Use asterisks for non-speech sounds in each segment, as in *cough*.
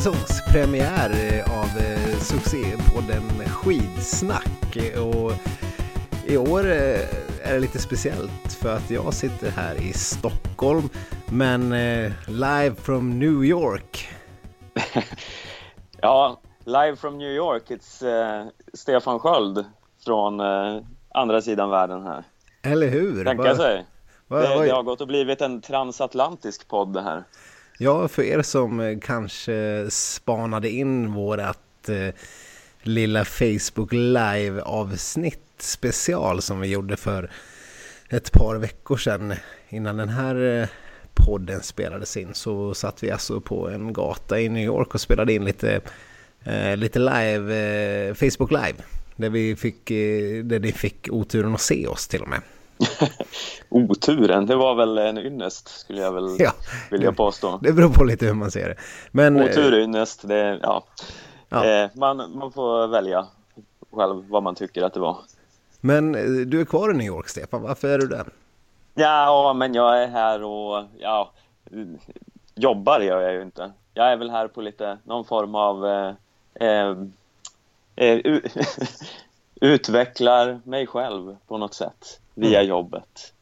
säsongspremiär eh, av eh, succépodden Skidsnack. Och i år eh, är det lite speciellt för att jag sitter här i Stockholm men live from New York. *laughs* Ja, live from New York, it's eh, Stefan Sköld från eh, andra sidan världen här. Eller hur? Tänka sig. va- Det, det har gått och blivit en transatlantisk podd det här. Ja, för er som eh, kanske spanade in vårat eh, lilla Facebook Live-avsnitt special som vi gjorde för ett par veckor sedan innan den här eh, podden spelades in så satt vi alltså på en gata i New York och spelade in lite, eh, lite live, eh, Facebook Live. Där, vi fick, eh, där ni fick oturen att se oss till och med. *laughs* Oturen, det var väl en ynnest skulle jag väl *laughs* Ja, vilja påstå. det beror på lite hur man ser det. Men, eh, Otur, ynnest, det, ja. Ja. Eh, man, man får välja själv vad man tycker att det var. Men eh, du är kvar i New York, Stefan. Varför är du där? Ja, men jag är här och ja, jobbar gör jag ju inte. Jag är väl här på lite någon form av eh, eh, *laughs* utvecklar mig själv på något sätt via jobbet.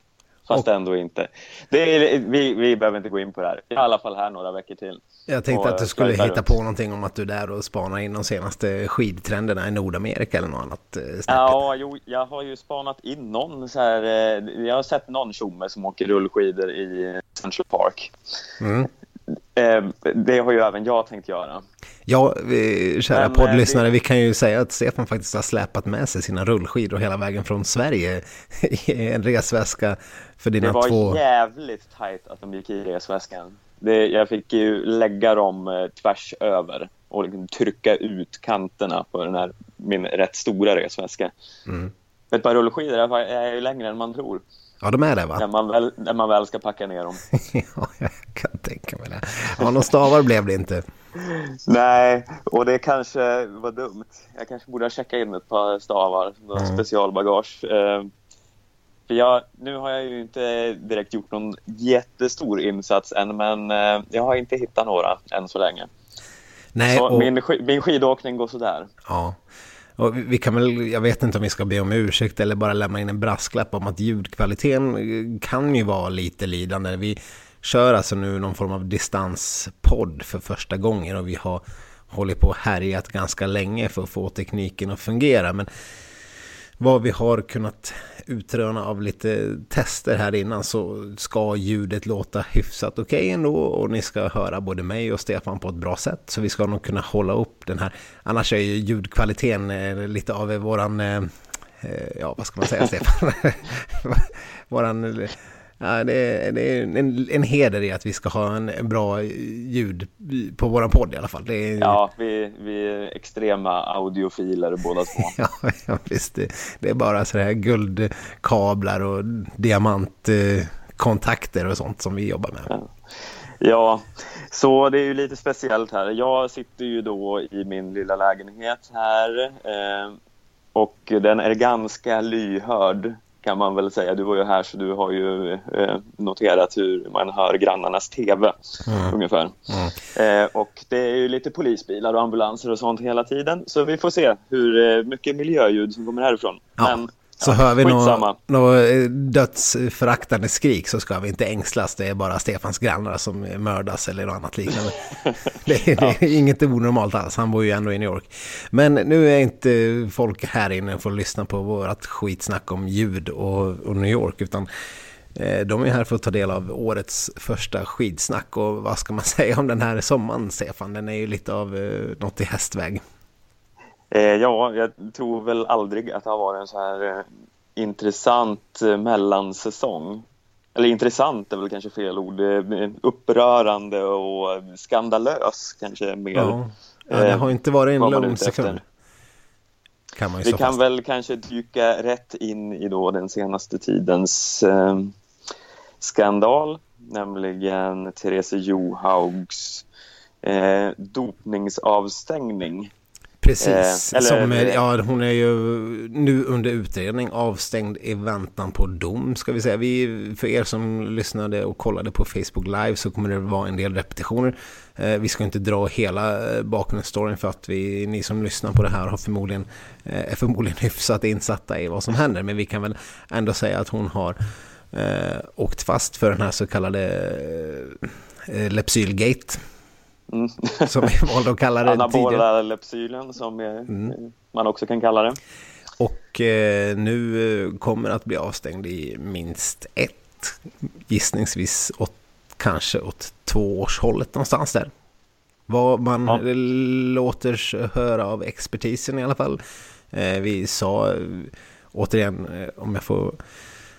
Fast Och- ändå inte. Är, vi, vi behöver inte gå in på det här. Jag är i alla fall här några veckor till. Jag tänkte att du eh, skulle hitta runt. på någonting om att du är där och spanar in de senaste skidtrenderna i Nordamerika eller något annat eh. Ja, jo, jag har ju spanat in någon så här. Eh, jag har sett någon tjomme som åker rullskidor i Central Park. Mm. Eh, det har ju även jag tänkt göra. Ja, vi, kära Men, eh, poddlyssnare, det- vi kan ju säga att Stefan faktiskt har släpat med sig sina rullskidor hela vägen från Sverige *laughs* i en resväska för Det dina var två... jävligt tajt att de gick i resväskan. Det, jag fick ju lägga dem eh, tvärs över och liksom trycka ut kanterna på den här, min rätt stora resväska. Mm. Ett par rullskidor är ju längre än man tror Ja, de är det när va? man väl, när man väl ska packa ner dem. *laughs* ja, jag kan tänka mig det. Ja, någon stavar blev det inte. Nej, och det kanske var dumt. Jag kanske borde ha checkat in ett par stavar, Mm. specialbagage. Eh, för jag, nu har jag ju inte direkt gjort någon jättestor insats än, men eh, jag har inte hittat några än så länge. Nej, och, min, min skidåkning går sådär. ja. Och vi- kan väl, jag vet inte om vi ska be om ursäkt eller bara lämna in en brasklapp om att ljudkvaliteten eh, kan ju vara lite lidande. Vi kör alltså nu någon form av distanspodd för första gången och vi har hållit på och härjat ganska länge för att få tekniken att fungera. Men vad vi har kunnat utröna av lite tester här innan så ska ljudet låta hyfsat okej ändå och ni ska höra både mig och Stefan på ett bra sätt så vi ska nog kunna hålla upp den här. Annars är ju ljudkvaliteten eh, lite av våran, eh, eh, ja vad ska man säga Stefan? *laughs* våran, ja, det, är, det är en, en heder i att vi ska ha en, en bra ljud på våran podd i alla fall. Är, Ja, vi, vi är extrema audiofiler båda två. *laughs* Ja, ja visst. Det, det är bara så här guldkablar och diamantkontakter och sånt som vi jobbar med. Ja, så det är ju lite speciellt här. Jag sitter ju då i min lilla lägenhet här eh, och den är ganska lyhörd kan man väl säga. Du var ju här så du har ju eh, noterat hur man hör grannarnas TV ungefär. Eh, och det är ju lite polisbilar och ambulanser och sånt hela tiden så vi får se hur eh, mycket miljöljud som kommer härifrån. Ja, Men Så ja, hör vi något nå dödsföraktande skrik så ska vi inte ängslas. Det är bara Stefans grannar som mördas eller något annat liknande. *laughs* Det är, det är inget onormalt alls. Han bor ju ändå i New York. Men nu är inte folk här inne för att lyssna på vårt skitsnack om ljud och, och New York. Utan eh, de är här för att ta del av årets första skidsnack. Och vad ska man *laughs* säga om den här sommaren, Stefan? Den är ju lite av eh, något i hästväg. Eh, ja, jag tror väl aldrig att det har varit en så här eh, intressant eh, mellansäsong. Eller intressant är väl kanske fel ord. Upprörande och skandalös kanske mer. Ja, ja det har inte varit en lugn sekund. Kan man ju Vi kan fast. väl kanske dyka rätt in i då den senaste tidens eh, skandal, nämligen Therese Johaugs eh, dopningsavstängning. Precis, eh, eller, som, ja, hon är ju nu under utredning avstängd i väntan på dom ska vi säga. Vi, för er som lyssnade och kollade på Facebook Live så kommer det vara en del repetitioner. Eh, vi ska inte dra hela eh, bakgrundsstoryn för att vi, ni som lyssnar på det här har förmodligen, eh, är förmodligen *laughs* hyfsat insatta i vad som händer. Men vi kan väl ändå säga att hon har eh, åkt fast för den här så kallade eh, Lepsylgate. Mm. *laughs* som vi valde att kalla det Anabola lepsylen som mm. man också kan kalla det. Och eh, nu eh, kommer att bli avstängd i minst ett, gissningsvis åt, kanske åt två års hållet någonstans där. Vad man ja. låter höra av expertisen i alla fall. Eh, vi sa, eh, återigen, eh, om jag får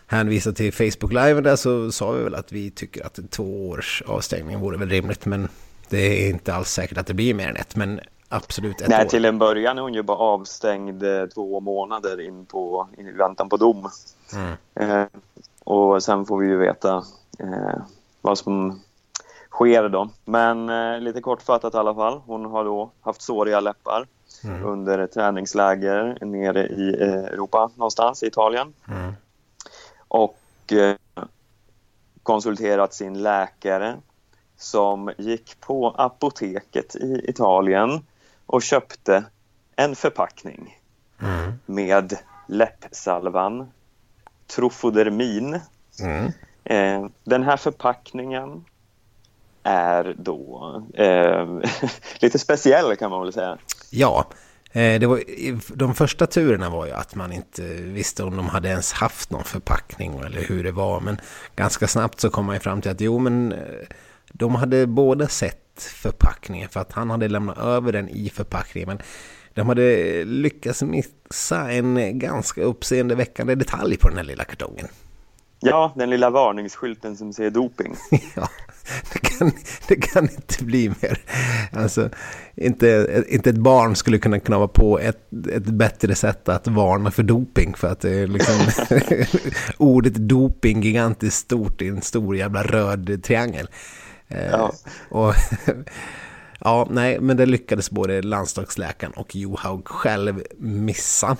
hänvisa till Facebook Live där så sa vi väl att vi tycker att två års avstängning vore väl rimligt men det är inte alls säkert att det blir mer än ett, men absolut ett Nej, år. till en början är hon ju bara avstängd eh, två månader in på, i väntan på dom. Mm. Eh, och sen får vi ju veta eh, vad som sker då. Men eh, lite kortfattat i alla fall. Hon har då haft såriga läppar mm. under ett träningsläger nere i eh, Europa någonstans, i Italien. Mm. Och eh, konsulterat sin läkare som gick på apoteket i Italien och köpte en förpackning mm. med läppsalvan Trofodermin. Mm. Eh, den här förpackningen är då eh, *laughs* lite speciell kan man väl säga. Ja, eh, det var, de första turerna var ju att man inte visste om de hade ens haft någon förpackning eller hur det var. Men ganska snabbt så kom man ju fram till att jo men eh, de hade båda sett förpackningen för att han hade lämnat över den i förpackningen. Men de hade lyckats missa en ganska uppseendeväckande detalj på den här lilla kartongen. Ja, den lilla varningsskylten som säger doping. *laughs* ja, det kan, det kan inte bli mer. Alltså, inte, inte ett barn skulle kunna knava på ett, ett bättre sätt att varna för doping. För att liksom *laughs* ordet doping gigantiskt stort i en stor jävla röd triangel. Eh, ja. Och, *laughs* ja, nej, men det lyckades både landslagsläkaren och Johaug själv missa.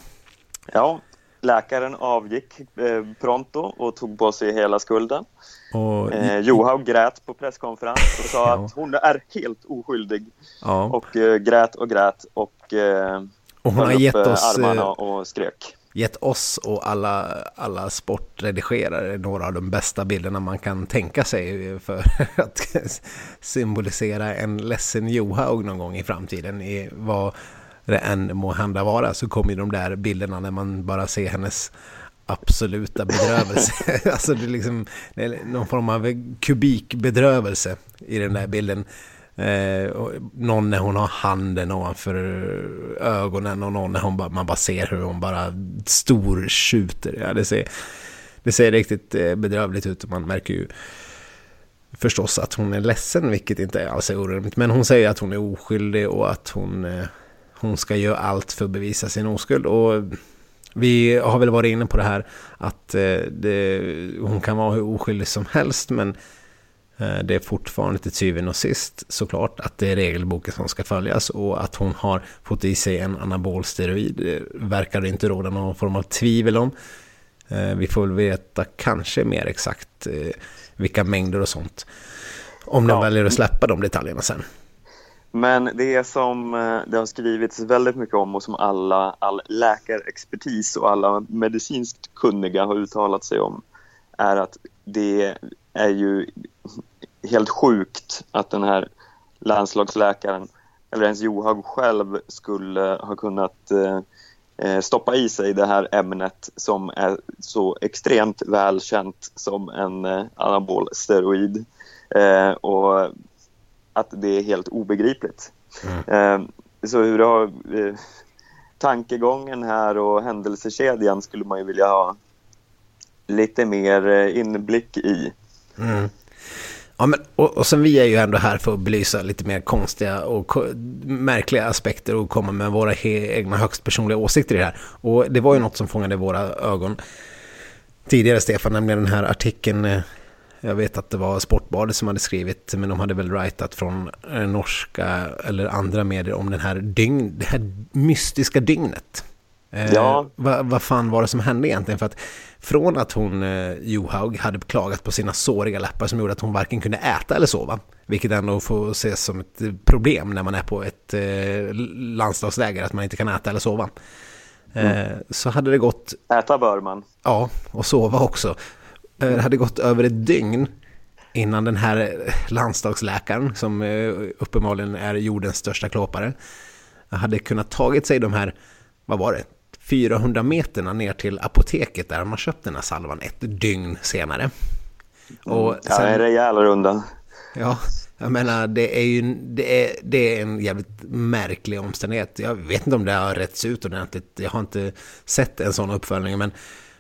Ja, läkaren avgick eh, pronto och tog på sig hela skulden. Och... Eh, Johaug grät på presskonferens och sa *laughs* ja. att hon är helt oskyldig. Ja. Och eh, grät och grät och, eh, och hon har gett eh, oss, armarna och skrek gett oss och alla, alla sportredigerare några av de bästa bilderna man kan tänka sig för *laughs* att symbolisera en ledsen Johaug någon gång i framtiden i vad det än må hända vara så kommer de där bilderna när man bara ser hennes absoluta bedrövelse. *laughs* alltså det är liksom det är någon form av kubikbedrövelse i den där bilden. Eh, någon när hon har handen ovanför ögonen och någon när hon bara, man bara ser hur hon bara storskjuter. Ja, det, ser, det ser riktigt eh, bedrövligt ut och man märker ju förstås att hon är ledsen, vilket inte alls är orimligt. Men hon säger att hon är oskyldig och att hon, eh, hon ska göra allt för att bevisa sin oskuld. Och vi har väl varit inne på det här att eh, det, hon kan vara hur oskyldig som helst, men det är fortfarande till syvende och sist såklart att det är regelboken som ska följas och att hon har fått i sig en anabol steroid verkar det inte råda någon form av tvivel om. Eh, vi får väl veta kanske mer exakt eh, vilka mängder och sånt. Om de väljer att släppa de detaljerna sen. Men det som det har skrivits väldigt mycket om och som alla, all läkarexpertis och alla medicinskt kunniga har uttalat sig om är att det är ju helt sjukt att den här landslagsläkaren, eller ens Johaug själv, skulle ha kunnat eh, eh, stoppa i sig det här ämnet som är så extremt välkänt som en eh, anabol steroid. Eh, och att det är helt obegripligt. Mm. Eh, så hur har eh, tankegången här och händelsekedjan skulle man ju vilja ha lite mer inblick i. Mm. Ja, men, och, och sen vi är ju ändå här för att belysa lite mer konstiga och märkliga aspekter och komma med våra egna högst personliga åsikter i det här. Och det var ju något som fångade våra ögon tidigare, Stefan, nämligen den här artikeln eh, Jag vet att det var Sportbladet som hade skrivit, men de hade väl writat från eh, norska eller andra medier om den här dygn, det här mystiska dygnet. Eh, ja. Vad, vad fan var det som hände egentligen? För att från att hon, eh, Johaug, hade klagat på sina såriga läppar som gjorde att hon varken kunde äta eller sova, vilket ändå får ses som ett problem när man är på ett eh, landslagsläger, att man inte kan äta eller sova. Eh, mm. Så hade det gått... Äta bör man. Ja, och sova också. Eh, det hade gått över ett dygn innan den här landslagsläkaren, som eh, uppenbarligen är jordens största klåpare, hade kunnat tagit sig de här, vad var det, 400 meterna ner till apoteket där man köpt den här salvan ett dygn senare. Och sen, ja, en rejäl runda. Ja, jag menar det är ju det är, det är en jävligt märklig omständighet. Jag vet inte om det har rätts ut ordentligt. Jag har inte sett en sån uppföljning. Men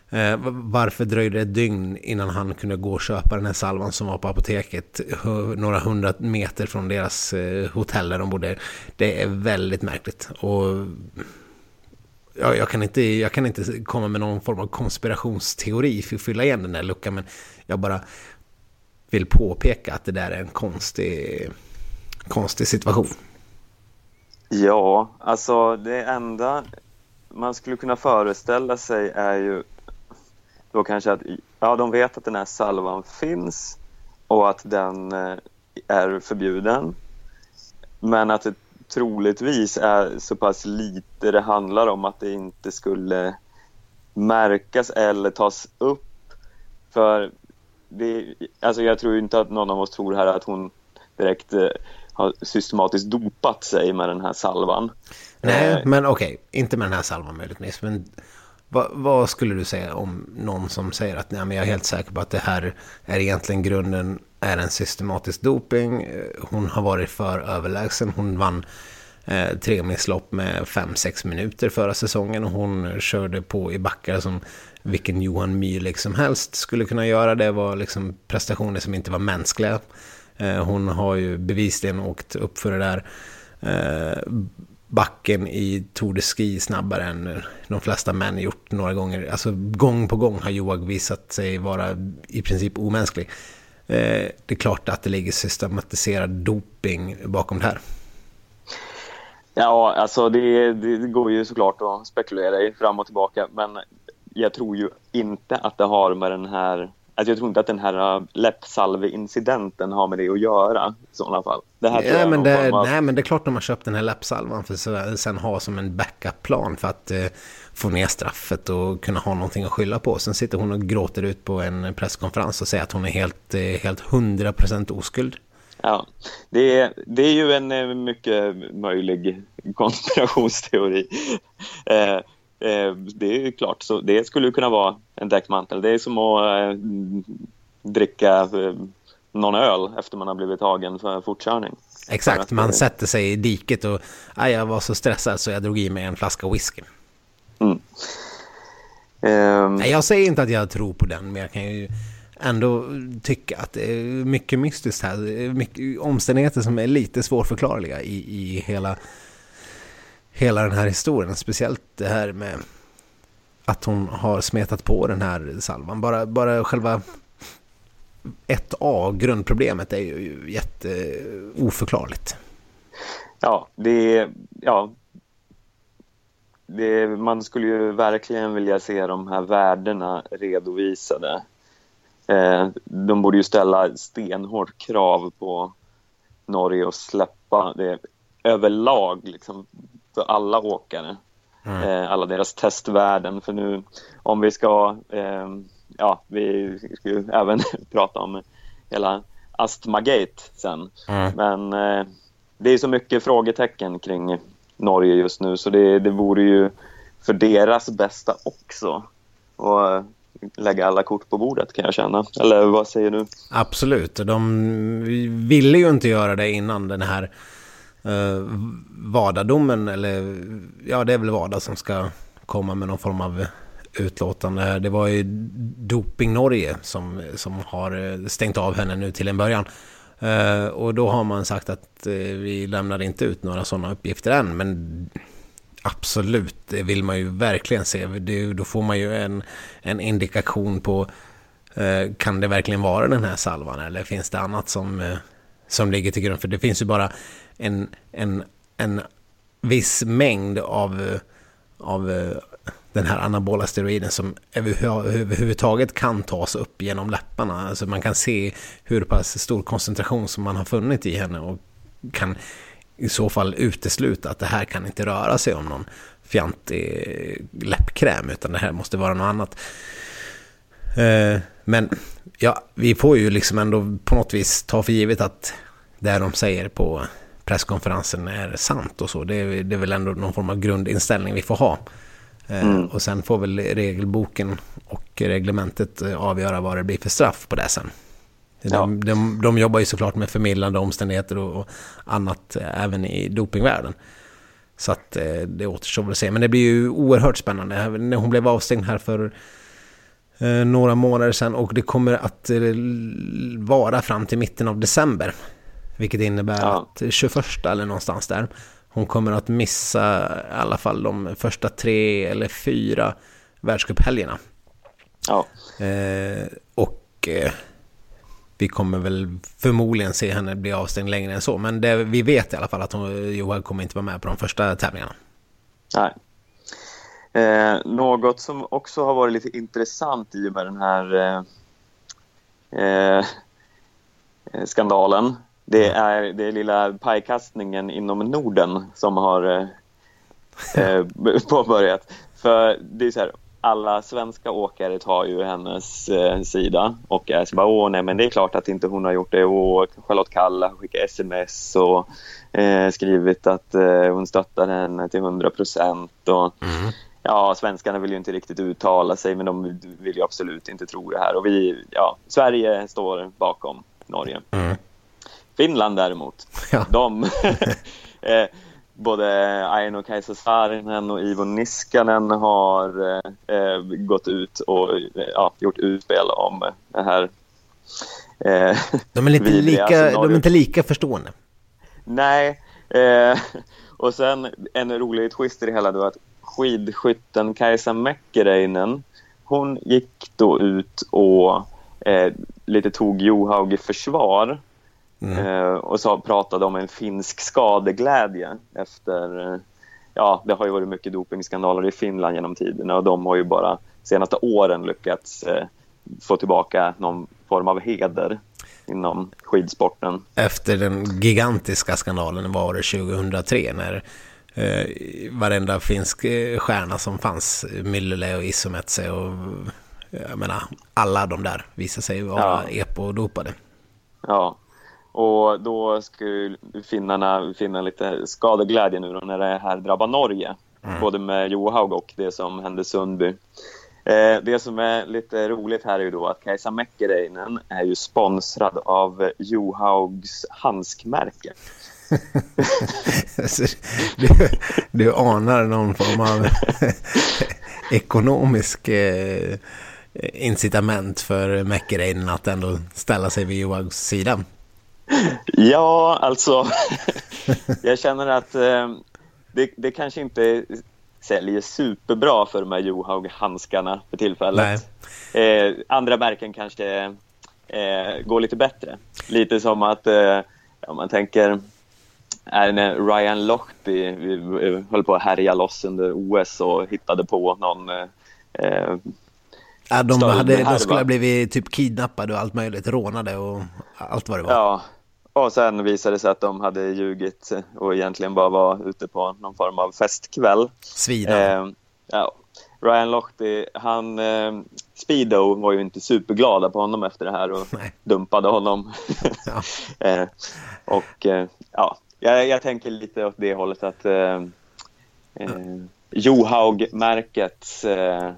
eh, varför dröjde det ett dygn innan han kunde gå och köpa den här salvan som var på apoteket några hundra meter från deras eh, hotell där de bodde? Det är väldigt märkligt. Och jag, jag, kan inte, jag kan inte komma med någon form av konspirationsteori för att fylla igen den där luckan. Men jag bara vill påpeka att det där är en konstig, konstig situation. Ja, alltså det enda man skulle kunna föreställa sig är ju då kanske att ja, de vet att den här salvan finns och att den eh, är förbjuden. Men att det troligtvis är så pass lite det handlar om att det inte skulle märkas eller tas upp. För det, alltså jag tror inte att någon av oss tror här att hon direkt eh, har systematiskt dopat sig med den här salvan. Nej, eh, men okej, okay. inte med den här salvan möjligtvis. Men vad, vad, skulle du säga om någon som säger att nej, men jag är helt säker på att det här är egentligen grunden är en systematisk doping. Eh, hon har varit för överlägsen. Hon vann eh, tremilslopp med 5-6 minuter förra säsongen och hon körde på i backar som vilken Johan Mühlegg som helst skulle kunna göra. Det var liksom prestationer som inte var mänskliga. Eh, hon har ju bevisligen åkt upp för det där eh, backen i Tour de Ski snabbare än de flesta män gjort några gånger. Alltså gång på gång har Joag visat sig vara i princip omänsklig. Eh, det är klart att det ligger systematiserad doping bakom det här. Ja, alltså det, det, går ju såklart att spekulera i fram och tillbaka, men jag tror ju inte att det har med den här Alltså jag tror inte att den här äh, läppsalveincidenten har med det att göra i sådana fall. Det här ja, men det, av... Nej, men det är klart de har köpt den här läppsalvan för att sen ha som en backup-plan för att eh, få ner straffet och kunna ha någonting att skylla på. Sen sitter hon och gråter ut på en presskonferens och säger att hon är helt, eh, helt 100% oskuld. Ja, det är, det är ju en eh, mycket möjlig konspirationsteori. *laughs* Eh, Eh, det är klart, så det skulle kunna vara en däckmantel. Det är som att eh, dricka någon öl efter man har blivit tagen för fortkörning. Exakt, man sätter sig i diket och jag var så stressad så jag drog i mig en flaska whisky. Mm. Um... Nej, jag säger inte att jag tror på den, men jag kan ju ändå tycka att det är mycket mystiskt här. Mycket omständigheter som är lite svårförklarliga i, i hela hela den här historien. Speciellt det här med att hon har smetat på den här salvan. Bara, bara själva 1A, grundproblemet, är ju jätte oförklarligt. Ja, det ja, det, man skulle ju verkligen vilja se de här värdena redovisade. Eh, de borde ju ställa stenhårt krav på Norge att släppa det överlag liksom, för alla åkare. Mm. Eh, alla deras testvärden. För nu om vi ska, eh, ja vi ska ju även *laughs* prata om hela Astmagate sen. Mm. Men eh, det är så mycket frågetecken kring Norge just nu så det, det vore ju för deras bästa också. Och eh, lägga alla kort på bordet kan jag känna. Eller vad säger du? Absolut, de ville ju inte göra det innan den här eh, Vadadomen, eller ja det är väl Vada som ska komma med någon form av utlåtande. Det var ju Doping Norge som, som har eh, stängt av henne nu till en början. Eh, och då har man sagt att eh, vi lämnar inte ut några sådana uppgifter än. Men absolut, det vill man ju verkligen se. Det, då får man ju en, en indikation på Eh, kan det verkligen vara den här salvan eller finns det annat som, eh, som ligger till grund? För det finns ju bara en, en, en viss mängd av, av den här anabola steroiden som överhuvudtaget kan tas upp genom läpparna. Alltså man kan se hur pass stor koncentration som man har funnit i henne och kan i så fall utesluta att det här kan inte röra sig om någon fjantig läppkräm utan det här måste vara något annat. Eh, men ja, vi får ju liksom ändå på något vis ta för givet att det de säger på presskonferensen är sant och så. Det är, det är väl ändå någon form av grundinställning vi får ha. Eh, mm. Och sen får väl regelboken och reglementet eh, avgöra vad det blir för straff på det sen. Ja. De, de, de jobbar ju såklart med förmildrande omständigheter och, och annat även i dopingvärlden. Så att det återstår väl att se. Men det blir ju oerhört spännande. När hon blev avstängd här för Eh, några månader sedan och det kommer att eh, vara fram till mitten av december. Vilket innebär ja. att 21 eller någonstans där. Hon kommer att missa i alla fall de första tre eller fyra världscuphelgerna. Ja. Eh, och eh, vi kommer väl förmodligen se henne bli avstängd längre än så. Men det, vi vet i alla fall att hon, Johan kommer inte vara med på de första tävlingarna. Nej. Eh, något som också har varit lite intressant i och med den här eh, eh, skandalen det är det lilla pajkastningen inom Norden som har eh, *laughs* eh påbörjat. För det är så här, alla svenska åkare tar ju hennes eh, sida och är så bara åh nej men det är klart att inte hon har gjort det och Charlotte Kalla har skickat sms och eh, skrivit att eh, hon stöttar henne till 100 procent mm ja, svenskarna vill ju inte riktigt uttala sig men de vill ju absolut inte tro det här. Och vi, ja, Sverige står bakom Norge. Mm. Finland däremot, *laughs* ja. de, *laughs* eh, både Aino Kaisa Saarinen och Ivo Niskanen har eh, gått ut och ja, gjort utspel om det här. Eh, *laughs* de, är inte lika, de är inte lika förstående. Nej, eh, och sen en rolig twist i det hela då att skidskytten Kajsa Mäkkereinen hon gick då ut och eh, lite tog Johaug i försvar mm. eh, och så pratade om en finsk skadeglädje efter eh, ja, det har ju varit mycket dopingskandaler i Finland genom tiderna och de har ju bara senaste åren lyckats eh, få tillbaka någon form av heder inom skidsporten. Efter den gigantiska skandalen var det 2003 när eh, varenda finsk eh, stjärna som fanns, Myllylä och Isometse och jag menar, alla de där visar sig vara ja. epo-dopade. Ja, och då skulle finnarna finna lite skadeglädje nu då när det här drabbar Norge. Mm. Både med Johaug och det som hände Sundby. Eh, det som är lite roligt här är ju då att Kajsa Mäkkereinen är ju sponsrad av Johaugs handskmärke. *laughs* du, du anar någon form av *laughs* ekonomisk eh, incitament för Mäckereinen att ändå ställa sig vid Johaugs sida. Ja, alltså *laughs* jag känner att eh, det, det kanske inte säljer superbra för de här Johaug-handskarna för tillfället. Eh, andra märken kanske eh, går lite bättre. Lite som att eh, om man tänker är när Ryan Lochte höll på att härja loss under OS och hittade på någon eh, Ja, de, hade, de skulle ha blivit typ kidnappade och allt möjligt, rånade och allt vad det var. Ja, och sen visade det sig att de hade ljugit och egentligen bara var ute på någon form av festkväll. Svida. Eh, ja. Ryan Lochte, han, eh, Speedo var ju inte superglada på honom efter det här och Nej. dumpade honom. Ja. *laughs* eh, och ja, jag, jag tänker lite åt det hållet att eh, eh, Johaug-märkets eh,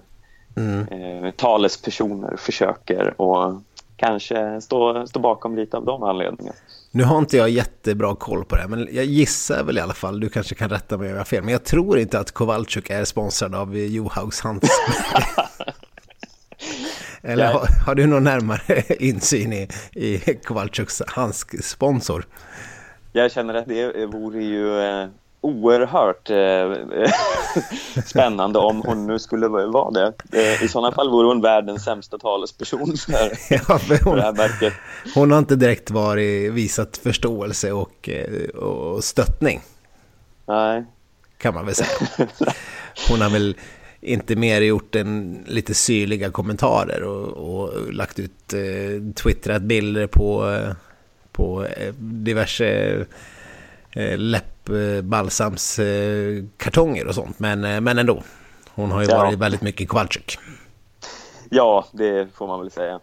mm. eh, talespersoner försöker och kanske stå, stå bakom lite av de anledningarna. Nu har inte jag jättebra koll på det, men jag gissar väl i alla fall, du kanske kan rätta mig om jag har fel, men jag tror inte att Kowalczyk är sponsrad av Johaugs handskmärke. *laughs* Eller har, har, du någon närmare insyn i, i Kowalczyks handsksponsor? jag känner att det vore ju eh, oerhört eh, *laughs* spännande om hon nu skulle vara det. Eh, I sådana fall vore hon världens sämsta talesperson för, *laughs* ja, för, hon, för det här verket. Hon har inte direkt varit, visat förståelse och, eh, och stöttning. Nej. Kan man väl säga. *laughs* Hon har väl inte mer gjort än lite syrliga kommentarer och, och lagt ut eh, twittrat bilder på, eh, på eh, diverse eh, läppbalsamskartonger eh, och sånt. Men, eh, men ändå, hon har ju ja. varit väldigt mycket Kowalczyk. Ja, det får man väl säga.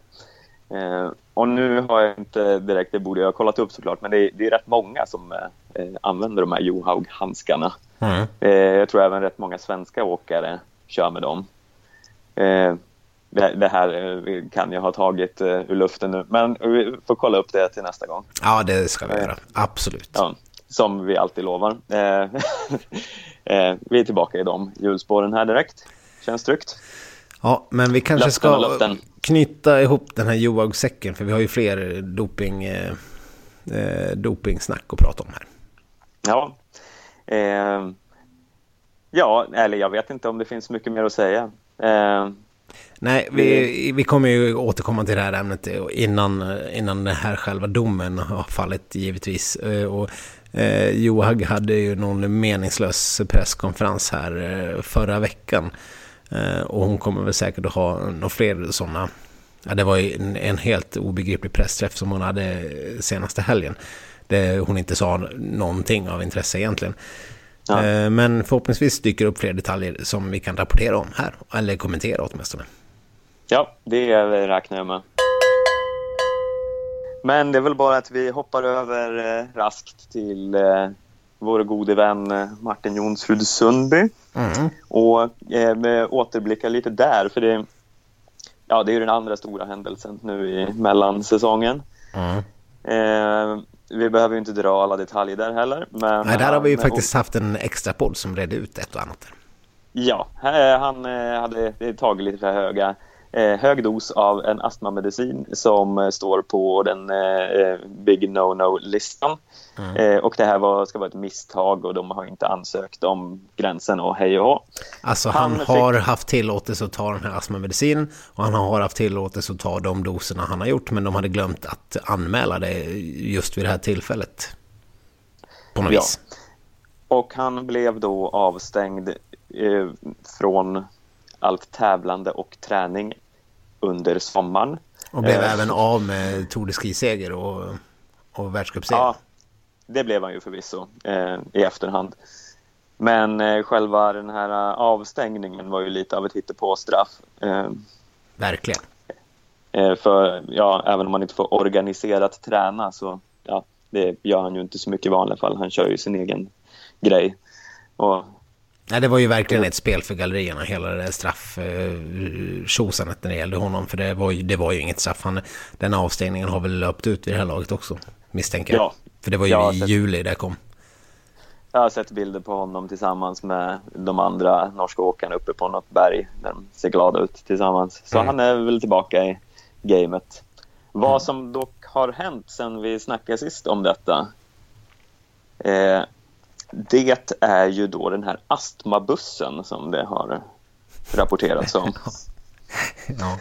Eh, och nu har jag inte direkt, det borde jag ha kollat upp såklart, men det är, det är rätt många som eh, använder de här Johaug-handskarna. Mm. Eh, jag tror även rätt många svenska åkare kör med dem. Det, det, här kan jag ha tagit ur luften nu, men vi får kolla upp det till nästa gång. Ja, det ska vi göra. Absolut. Ja, som vi alltid lovar. *laughs* Eh, vi är tillbaka i de hjulspåren här direkt. Känns tryggt. Ja, men vi kanske ska knyta ihop den här Johaug-säcken, för vi har ju fler doping, eh, dopingsnack att prata om här. Ja, eh, Ja, eller jag vet inte om det finns mycket mer att säga. Eh, Nej, vi, vi kommer ju återkomma till det här ämnet innan, innan den här själva domen har fallit givetvis. Eh, och, eh, Joag hade ju någon meningslös presskonferens här eh, förra veckan. Eh, och hon kommer väl säkert att ha några fler sådana. Ja, det var ju en, en helt obegriplig pressträff som hon hade senaste helgen. Där hon inte sa någonting av intresse egentligen. Ja. Eh, men förhoppningsvis dyker upp fler detaljer som vi kan rapportera om här, eller kommentera åtminstone. Ja, det räknar jag med. Men det är väl bara att vi hoppar över eh, raskt till eh, vår gode vän Martin Jonsrud Sundby mm. och eh, återblickar lite där, för det, ja, det är den andra stora händelsen nu i mellansäsongen. Mm. Eh, vi behöver ju inte dra alla detaljer där heller. Men Nej, där har vi ju faktiskt haft en extra podd som redde ut ett och annat. Ja, han eh, hade tagit lite för höga eh, hög dos av en astmamedicin som eh, står på den Big No-No-listan. Mm. och det här var, ska vara ett misstag och de har inte ansökt om gränsen och hej och Alltså han, han har fick... haft tillåtelse att ta den här astmamedicinen och han har haft tillåtelse att ta de doserna han har gjort men de hade glömt att anmäla det just vid det här tillfället. På något ja. vis. Och han blev då avstängd eh, från allt tävlande och träning under sommaren. Och blev eh, även av med Tour de Ski-seger och, och världscupseger. Ja, det blev han ju förvisso eh, i efterhand. Men eh, själva den här eh, avstängningen var ju lite av ett hittepåstraff. Eh, Verkligen. Eh, för ja, även om man inte får organiserat träna så ja, det gör han ju inte så mycket i vanliga fall. Han kör ju sin egen grej. Och Nej, det var ju verkligen ett spel för gallerierna, hela det strafftjosanet när det gällde honom. För det var ju, det var ju inget straff. Han, den avstängningen har väl löpt ut vid det här laget också, misstänker jag. Ja. För det var ju i sett, juli det kom. Jag har sett bilder på honom tillsammans med de andra norska åkarna uppe på något berg. Där de ser glada ut tillsammans. Så mm. han är väl tillbaka i gamet. Vad mm. som dock har hänt sen vi snackade sist om detta eh, det är ju då den här astmabussen som det har rapporterats om. *laughs* ja,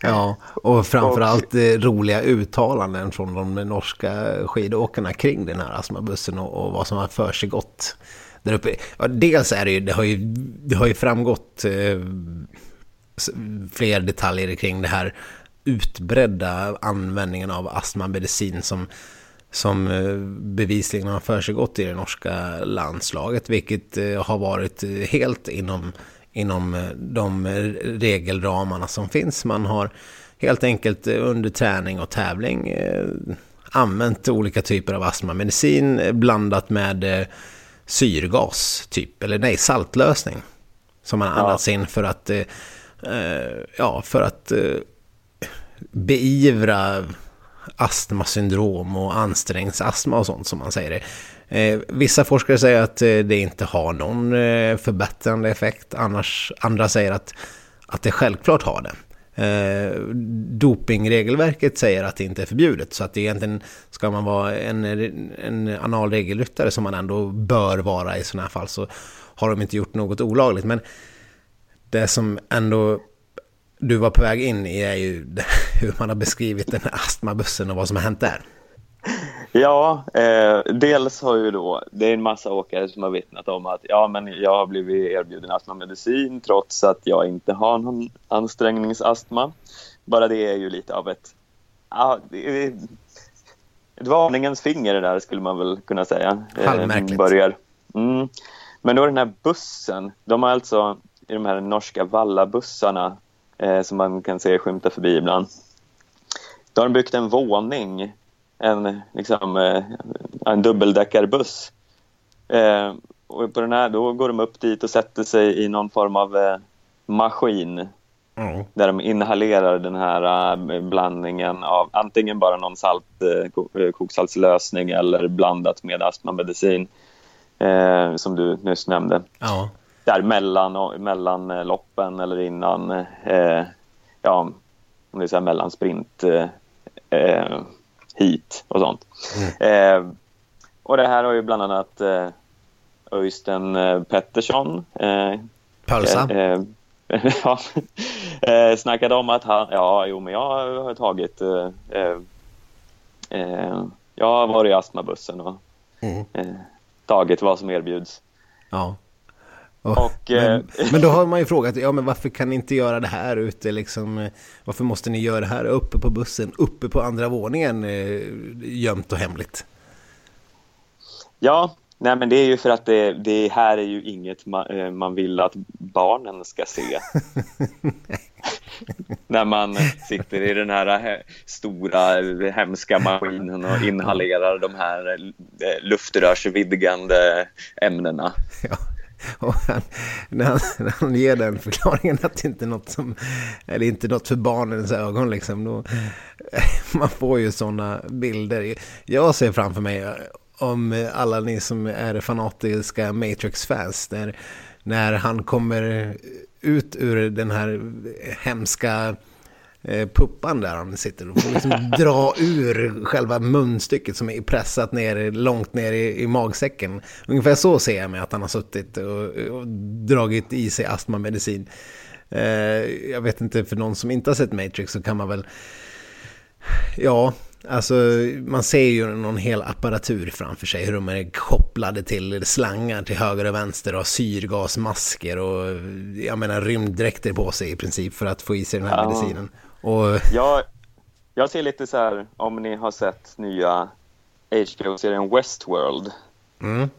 ja, och framförallt och, eh, roliga uttalanden från de norska skidåkarna kring den här astmabussen och, och vad som har för sig gått där uppe. Ja, dels är det ju, det har ju, det har ju framgått eh, fler detaljer kring det här utbredda användningen av astmamedicin som som eh, bevisligen har försiggått i det norska landslaget, vilket eh, har varit eh, helt inom, inom de regelramarna som finns. Man har helt enkelt under träning och tävling använt olika typer av astmamedicin blandat med syrgas, typ, eller nej, saltlösning. Som man andats ja. in för att, ja, för att beivra astmasyndrom och ansträngningsastma och sånt som man säger det. Eh, vissa forskare säger att eh, det inte har någon eh, förbättrande effekt, annars, andra säger att, att det självklart har det. eh, dopingregelverket säger att det inte är förbjudet. Så att egentligen ska man vara en, en anal regelryttare som man ändå bör vara i sådana här fall så har de inte gjort något olagligt. Men det som ändå du var på väg in i är ju *laughs* hur man har beskrivit den här astmabussen och vad som har hänt där. Ja, eh, dels har ju då, det är en massa åkare som har vittnat om att ja, men jag har blivit erbjuden astmamedicin trots att jag inte har någon ansträngningsastma. Bara det är ju lite av ett, ja, ett varningens finger det där skulle man väl kunna säga. Eh, Halvmärkligt. Börjar. Mm. Men då den här bussen, de har alltså i de här norska vallabussarna eh, som man kan se skymta förbi ibland. Då har de byggt en våning en, liksom, eh, en dubbeldäckarbuss. Eh, och på den här, då går de upp dit och sätter sig i någon form av eh, maskin mm. där de inhalerar den här äh, blandningen av antingen bara någon salt, äh, koksaltslösning eller blandat med astmamedicin äh, som du nyss nämnde. Ja. Där mellan, mellan loppen eller innan, ja, om det är så här mellan sprint hit och sånt. Mm. Eh, och det här har ju bland annat eh, Öystein eh, Pettersson eh, Pölsa. Eh, *laughs* ja, eh, snackade om att han, ja, jo, men jag har tagit, eh, eh, jag har varit i astmabussen och mm. eh, tagit vad som erbjuds. Ja. Och, men, eh, men, då har man ju frågat, ja men varför kan ni inte göra det här ute liksom? Varför måste ni göra det här uppe på bussen, uppe på andra våningen, eh, gömt och hemligt? Ja, nej men det är ju för att det, det här är ju inget man, eh, man vill att barnen ska se. *laughs* När man sitter i den här stora hemska maskinen och inhalerar de här luftrörsvidgande ämnena. Ja. *laughs* Och han, när, han, när han ger den förklaringen att det inte är något som, eller inte något för barnens ögon liksom, då, *laughs* man får ju sådana bilder. Jag ser framför mig om alla ni som är fanatiska Matrix-fans, när, när han kommer ut ur den här hemska Eh, puppan där han sitter och får liksom *laughs* dra ur själva munstycket som är pressat ner långt ner i, i magsäcken. Ungefär så ser jag mig att han har suttit och, och dragit i sig astmamedicin. Eh, jag vet inte, för någon som inte har sett Matrix så kan man väl... Ja, alltså man ser ju någon hel apparatur framför sig. Hur de är kopplade till slangar till höger och vänster och syrgasmasker och jag menar rymddräkter på sig i princip för att få i sig den här ja. medicinen. Och... Jag, jag ser lite så här, om ni har sett nya HBO-serien Westworld. Mm.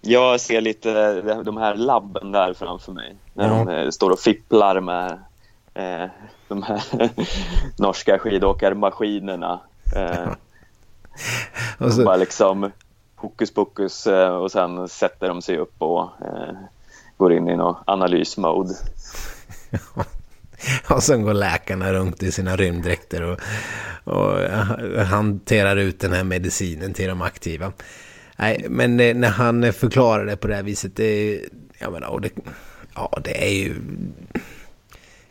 Jag ser lite de här labben där framför mig. När mm. de eh, står och fipplar med eh, de här *laughs* norska skidåkarmaskinerna. Eh, *laughs* och så... Bara liksom hokus pokus eh, och sen sätter de sig upp och eh, går in i någon analysmode. *laughs* *laughs* Och sen går läkarna runt i sina rymddräkter och, och hanterar ut den här medicinen till de aktiva. Nej, men eh, när han förklarar det på det här viset, det, jag menar, det, ja, det är ju...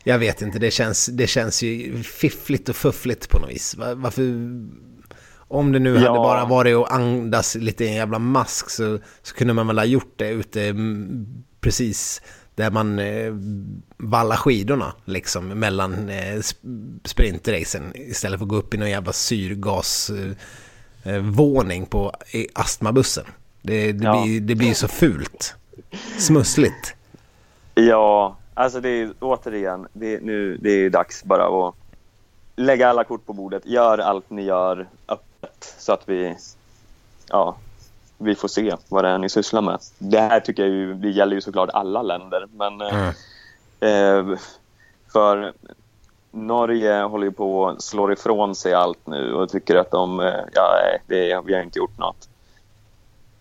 Jag vet inte, det känns, det känns ju fiffligt och fuffligt på något vis. Varför... Om det nu ja. hade bara varit att andas lite i en jävla mask så, så kunde man väl ha gjort det ute precis där man eh, vallar skidorna liksom mellan eh, sprintracen istället för att gå upp i någon jävla syrgasvåning eh, på astmabussen. Det, det, ja. blir, det blir så fult. Smussligt. Ja, alltså det är återigen, det är, nu, det är dags bara att lägga alla kort på bordet. Gör allt ni gör öppet så att vi ja, vi får se vad det är ni sysslar med. Det här tycker jag ju, det gäller ju såklart alla länder, men mm. eh, för Norge håller ju på att slå ifrån sig allt nu och tycker att de, eh, ja, det, vi har inte gjort något.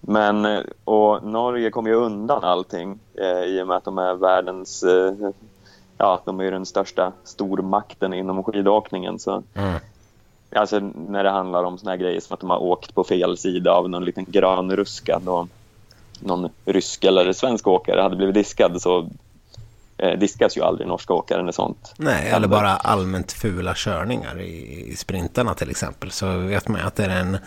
Men, eh, och Norge kommer ju undan allting eh, i och med att de är världens, eh, ja, de är ju den största stormakten inom skidåkningen. Så mm. Alltså när det handlar om såna här grejer som att de har åkt på fel sida av någon liten grönruska. Då någon rysk eller svensk åkare hade blivit diskad så eh, diskas ju aldrig norska åkare när sånt Nej, eller bara allmänt fula körningar i, i sprintarna till exempel. Så vet man ju att det är en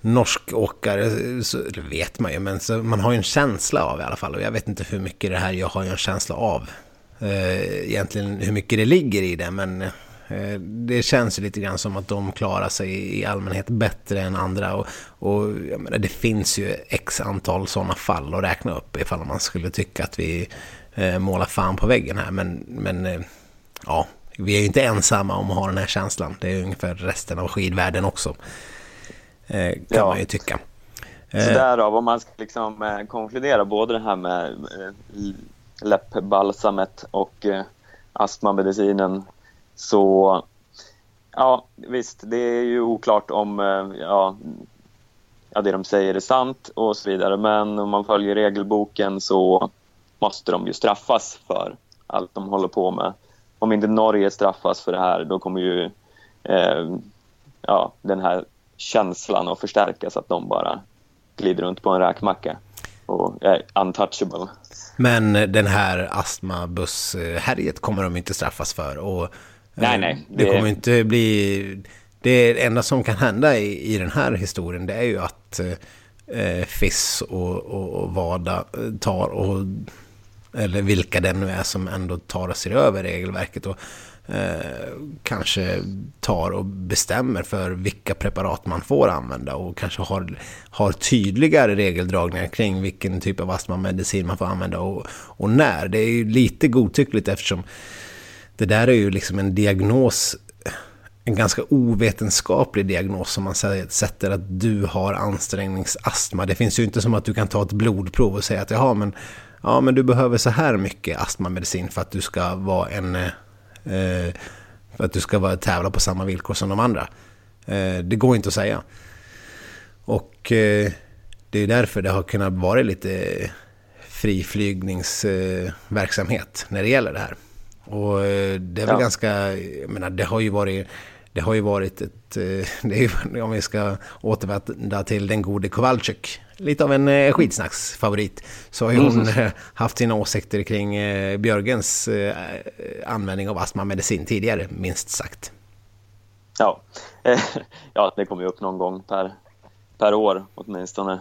norsk åkare, så det vet man ju, men så, man har ju en känsla av i alla fall. Och jag vet inte hur mycket det här jag har en känsla av. Eh, egentligen hur mycket det ligger i det, men eh, det känns ju lite grann som att de klarar sig i allmänhet bättre än andra. Och, och menar, det finns ju x antal sådana fall att räkna upp ifall man skulle tycka att vi eh, målar fan på väggen här. Men, men eh, ja, vi är ju inte ensamma om att ha den här känslan. Det är ungefär resten av skidvärlden också. Eh, kan ja. man ju tycka. Så eh, därav, om man ska liksom eh, konkludera både det här med läppbalsamet och astmamedicinen så ja, visst, det är ju oklart om eh, ja, ja, det de säger är sant och så vidare. Men om man följer regelboken så måste de ju straffas för allt de håller på med. Om inte Norge straffas för det här, då kommer ju eh, ja, den här känslan att förstärkas att de bara glider runt på en räkmacka och är untouchable. Men den här astmabusshärjet kommer de inte straffas för. Och, nej, nej. Det... det kommer inte bli... Det enda som kan hända i, i den här historien det är ju att eh, FIS och, och, och VADA tar och... Eller vilka det nu är som ändå tar sig över regelverket och Eh, kanske tar och bestämmer för vilka preparat man får använda och kanske har, har tydligare regeldragningar kring vilken typ av astmamedicin man får använda och, och när. Det är ju lite godtyckligt eftersom det där är ju liksom en diagnos en ganska ovetenskaplig diagnos som man sätter att du har ansträngningsastma. Det finns ju inte som att du kan ta ett blodprov och säga att jaha, men, ja, men du behöver så här mycket astmamedicin för att du ska vara en Eh, för att du ska vara, tävla på samma villkor som de andra. Eh, det går inte att säga. Och eh, det är därför det har kunnat vara lite friflygningsverksamhet när det gäller det här. Och det är väl ja. ganska, jag menar, det har ju varit det har ju varit ett, *laughs* det är, om vi ska återvända till den gode Kowalczyk, lite av en eh, skitsnacksfavorit, så har ju hon mm. haft sina åsikter kring eh, Björgens eh, användning av astmamedicin tidigare, minst sagt. Ja, *laughs* ja det kommer ju upp någon gång per, per år åtminstone.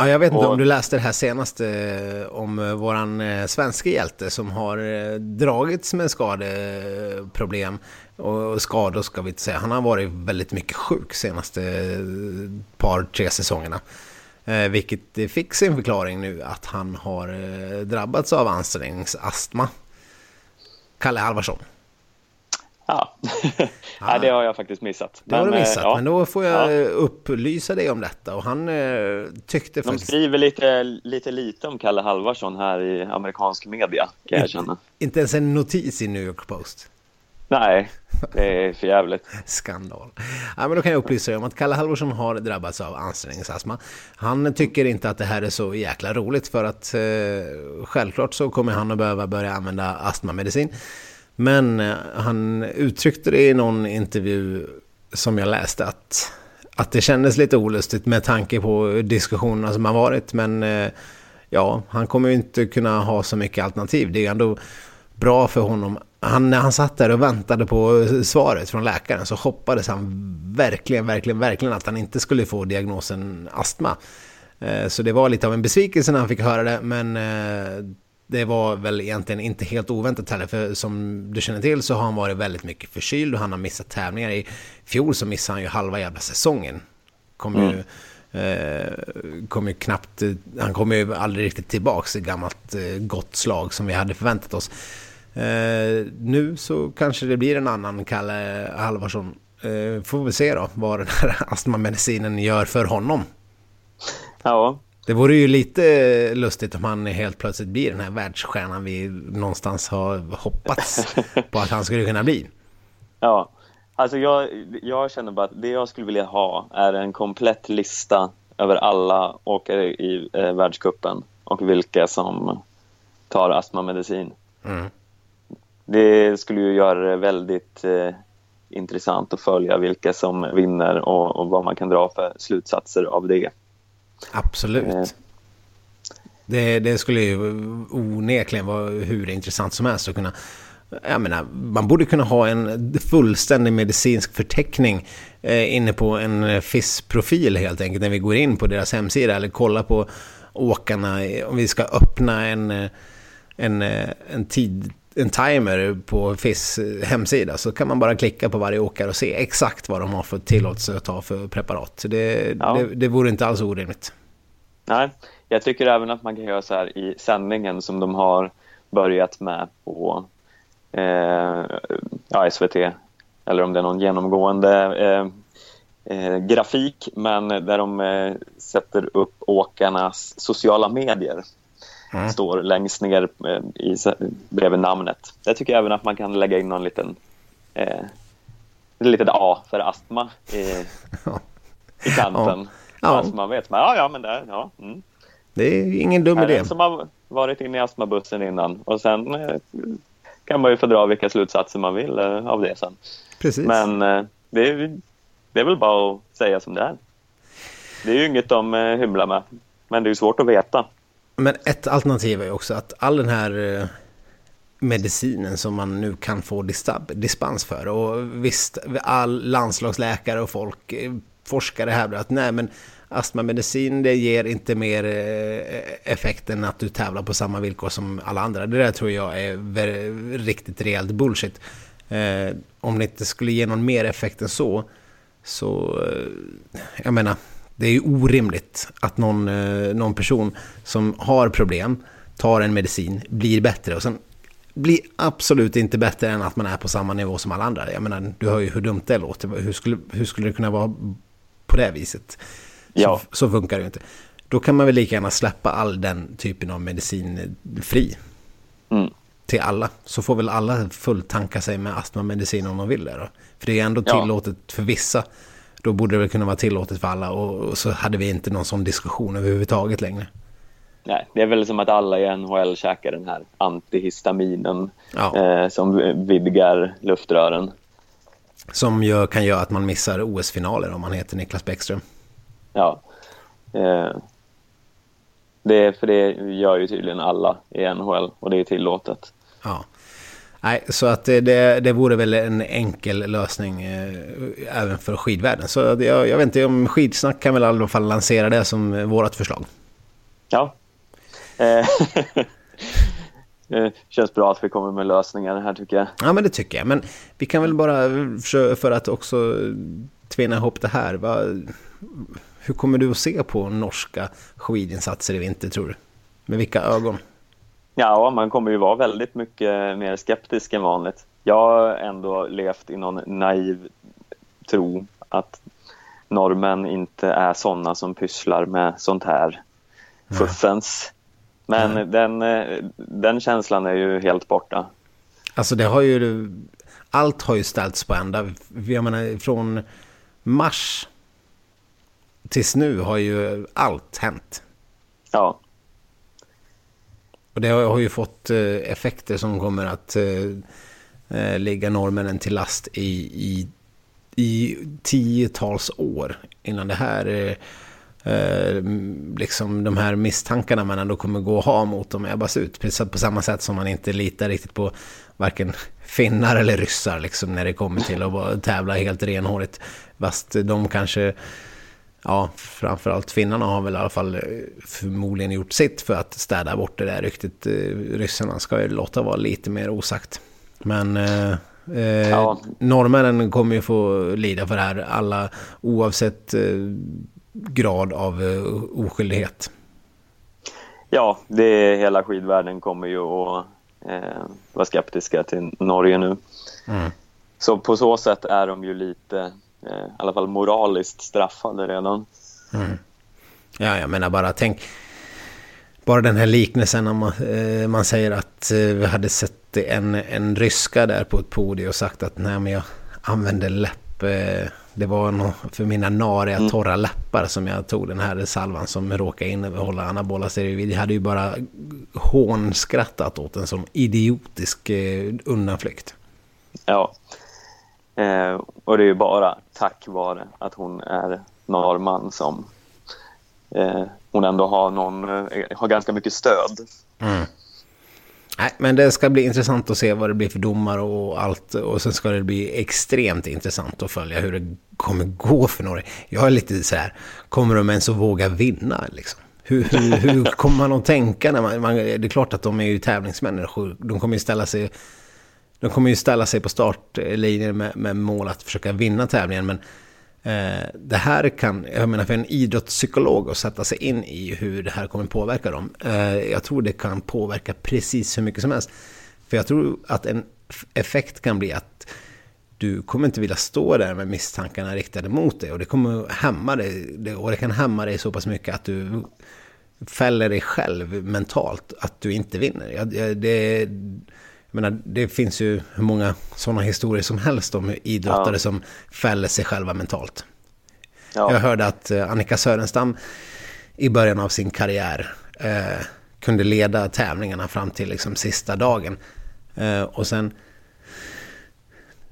Ja, jag vet inte och... om du läste det här senaste om våran svenska hjälte som har dragits med skadeproblem och skador ska vi inte säga. Han har varit väldigt mycket sjuk senaste par, tre säsongerna. Eh, vilket fick sin förklaring nu att han har eh, drabbats av ansträngningsastma. Kalle Halvarsson. Ja. *laughs* ja, det har jag faktiskt missat. Det har du missat, ja. men då får jag ja. upplysa dig om detta. Och han eh, tyckte De skriver lite, lite lite om Kalle Halvarsson här i amerikansk media, kan jag känna. Inte ens en notis i New York Post. Nej, det är för jävligt. *laughs* Skandal. Ja, men då kan jag upplysa dig om att Kalle Halvorsson har drabbats av ansträngningsastma. Han tycker inte att det här är så jäkla roligt för att eh, självklart så kommer han att behöva börja använda astmamedicin. Men eh, han uttryckte det i någon intervju som jag läste att, att det kändes lite olustigt med tanke på diskussionerna som har varit. Men eh, ja, han kommer ju inte kunna ha så mycket alternativ. Det är ju ändå bra för honom han, när han satt där och väntade på svaret från läkaren så hoppades han verkligen, verkligen, verkligen att han inte skulle få diagnosen astma. Eh, så det var lite av en besvikelse när han fick höra det, men det var väl egentligen inte helt oväntat heller, för som du känner till så har han varit väldigt mycket förkyld och han har missat tävlingar. I fjol så missade han ju halva jävla säsongen. Kom mm. ju, eh, kom ju knappt, han kom ju aldrig riktigt tillbaka i gammalt gott slag som vi hade förväntat oss. Eh, nu så kanske det blir en annan Kalle Halvarsson. Eh, får vi se då vad den här *laughs* astmamedicinen gör för honom. Ja. Det vore ju lite lustigt om han helt plötsligt blir den här världsstjärnan vi någonstans har hoppats *laughs* på att han skulle kunna bli. Ja, alltså jag, jag känner bara att det jag skulle vilja ha är en komplett lista över alla åkare i eh, världskuppen och vilka som tar astmamedicin. Mm det skulle ju göra det väldigt eh, intressant att följa vilka som vinner och, och, vad man kan dra för slutsatser av det. Absolut. Eh, Det, det skulle ju onekligen vara hur intressant som helst att kunna jag menar, man borde kunna ha en fullständig medicinsk förteckning eh, inne på en FIS-profil helt enkelt när vi går in på deras hemsida eller kollar på åkarna om vi ska öppna en, eh, en, eh, en, tid, en timer på FIS hemsida så kan man bara klicka på varje åkare och se exakt vad de har för tillåtelse att ta för preparat. Det, ja. det, det vore inte alls orimligt. Nej, jag tycker även att man kan göra så här i sändningen som de har börjat med på eh, ja, SVT eller om det är någon genomgående eh, eh, grafik men där de eh, sätter upp åkarnas sociala medier. Mm. Står längst ner eh, i, bredvid namnet. Där tycker jag även att man kan lägga in någon liten eh, litet A för astma i, i kanten. Ja. Ja. Så man vet, men, ja, ja, men det, ja. Mm. det är ingen dum idé. som har varit inne i astmabussen innan och sen eh, kan man ju få dra vilka slutsatser man vill eh, av det sen. Precis. Men det, är, det är väl bara att säga som det är. Det är ju inget de hymlar med, men det är svårt att veta. Men ett alternativ är ju också att all den här eh, medicinen som man nu kan få dispens för. Och visst, all landslagsläkare och folk, eh, forskare hävdar att nej men astmamedicin det ger inte mer eh, effekt än att du tävlar på samma villkor som alla andra. Det där tror jag är riktigt rejält bullshit. Om det inte skulle ge någon mer effekt än så, så jag menar, det är ju orimligt att någon, någon person som har problem tar en medicin, blir bättre och sen blir absolut inte bättre än att man är på samma nivå som alla andra. Jag menar, du hör ju hur dumt det låter. Hur skulle, hur skulle det kunna vara på det viset? Ja. Så, så funkar det inte. Då kan man väl lika gärna släppa all den typen av medicin fri. Mm. Till alla. Så får väl alla fulltanka sig med astmamedicin om de vill det då. För det är ändå tillåtet ja. för vissa. Då borde det väl kunna vara tillåtet för alla och, så hade vi inte någon sån diskussion överhuvudtaget längre. Nej, det är väl som att alla i NHL käkar den här antihistaminen ja. eh, som vidgar luftrören. Som gör, kan göra att man missar OS-finaler om man heter Niklas Bäckström. Ja. Eh, det, för det gör ju tydligen alla i NHL och det är tillåtet. Ja. Nej, så att det, det, vore väl en enkel lösning eh, även för skidvärlden. Så jag, jag vet inte om skidsnack kan väl i alla fall lansera det som vårt förslag. Ja. *laughs* Eh, det känns bra att vi kommer med lösningar här tycker jag. Ja, men det tycker jag. Men vi kan väl bara för att också tvinna ihop det här. Vad, hur kommer du att se på norska skidinsatser i vinter tror du? Med vilka ögon? Ja, man kommer ju vara väldigt mycket mer skeptisk än vanligt. Jag har ändå levt i någon naiv tro att norrmän inte är sådana som pysslar med sånt här fuffens. Men den, den känslan är ju helt borta. Alltså det har ju... Allt har ju ställts på ända. Jag menar från mars tills nu har ju allt hänt. Ja. Och det har ju fått eh, effekter som kommer att eh, eh, ligga norrmännen till last i, i, i tiotals år innan det här liksom de här misstankarna man ändå kommer gå och ha mot dem ebbas ut. Precis på samma sätt som man inte litar riktigt på varken finnar eller ryssar liksom när det kommer till att tävla helt renhårigt. Fast de kanske ja, framförallt finnarna har väl i alla fall eh, förmodligen gjort sitt för att städa bort det där ryktet. Eh, ryssarna ska ju låta vara lite mer osagt. Men eh, eh, ja. norrmännen kommer ju få lida för det här, alla oavsett eh, grad av eh, oskyldighet. Ja, det hela skidvärlden kommer ju att eh, vara skeptiska till Norge nu. Mm. Så på så sätt är de ju lite Eh, i alla fall moraliskt straffade redan. Mm. Ja, jag menar bara tänk bara den här liknelsen om man, eh, man säger att eh, vi hade sett en, en ryska där på ett podium och sagt att nej men jag använde läpp. Eh, det var nog för mina nariga mm. torra läppar som jag tog den här salvan som råkade innehålla anabola steroider. Jag hade ju bara hånskrattat åt en sån idiotisk eh, undanflykt. Ja, Eh, och det är ju bara tack vare att hon är norrman som eh, hon ändå har, någon, eh, har ganska mycket stöd. Mm. Nej, men det ska bli intressant att se vad det blir för domar och allt. Och sen ska det bli extremt intressant att följa hur det kommer gå för Norge. Jag är lite så här, kommer de ens att våga vinna liksom? Hur, hur, hur kommer man att tänka när man, man, Det är klart att de är ju tävlingsmänniskor. De kommer ju ställa sig, de kommer ju ställa sig på startlinjen med, med mål att försöka vinna tävlingen. Men eh, det här kan, jag menar för en idrottspsykolog att sätta sig in i hur det här kommer påverka dem. Eh, jag tror det kan påverka precis hur mycket som helst. För jag tror att en effekt kan bli att du kommer inte vilja stå där med misstankarna riktade mot dig och det kommer hämma dig och det kan hämma dig så pass mycket att du fäller dig själv mentalt att du inte vinner. Det, jag menar, det finns ju hur många sådana historier som helst om idrottare ja. som fäller sig själva mentalt. Ja. Jag hörde att eh, Annika Sörenstam i början av sin karriär eh, kunde leda tävlingarna fram till liksom sista dagen. Eh, och sen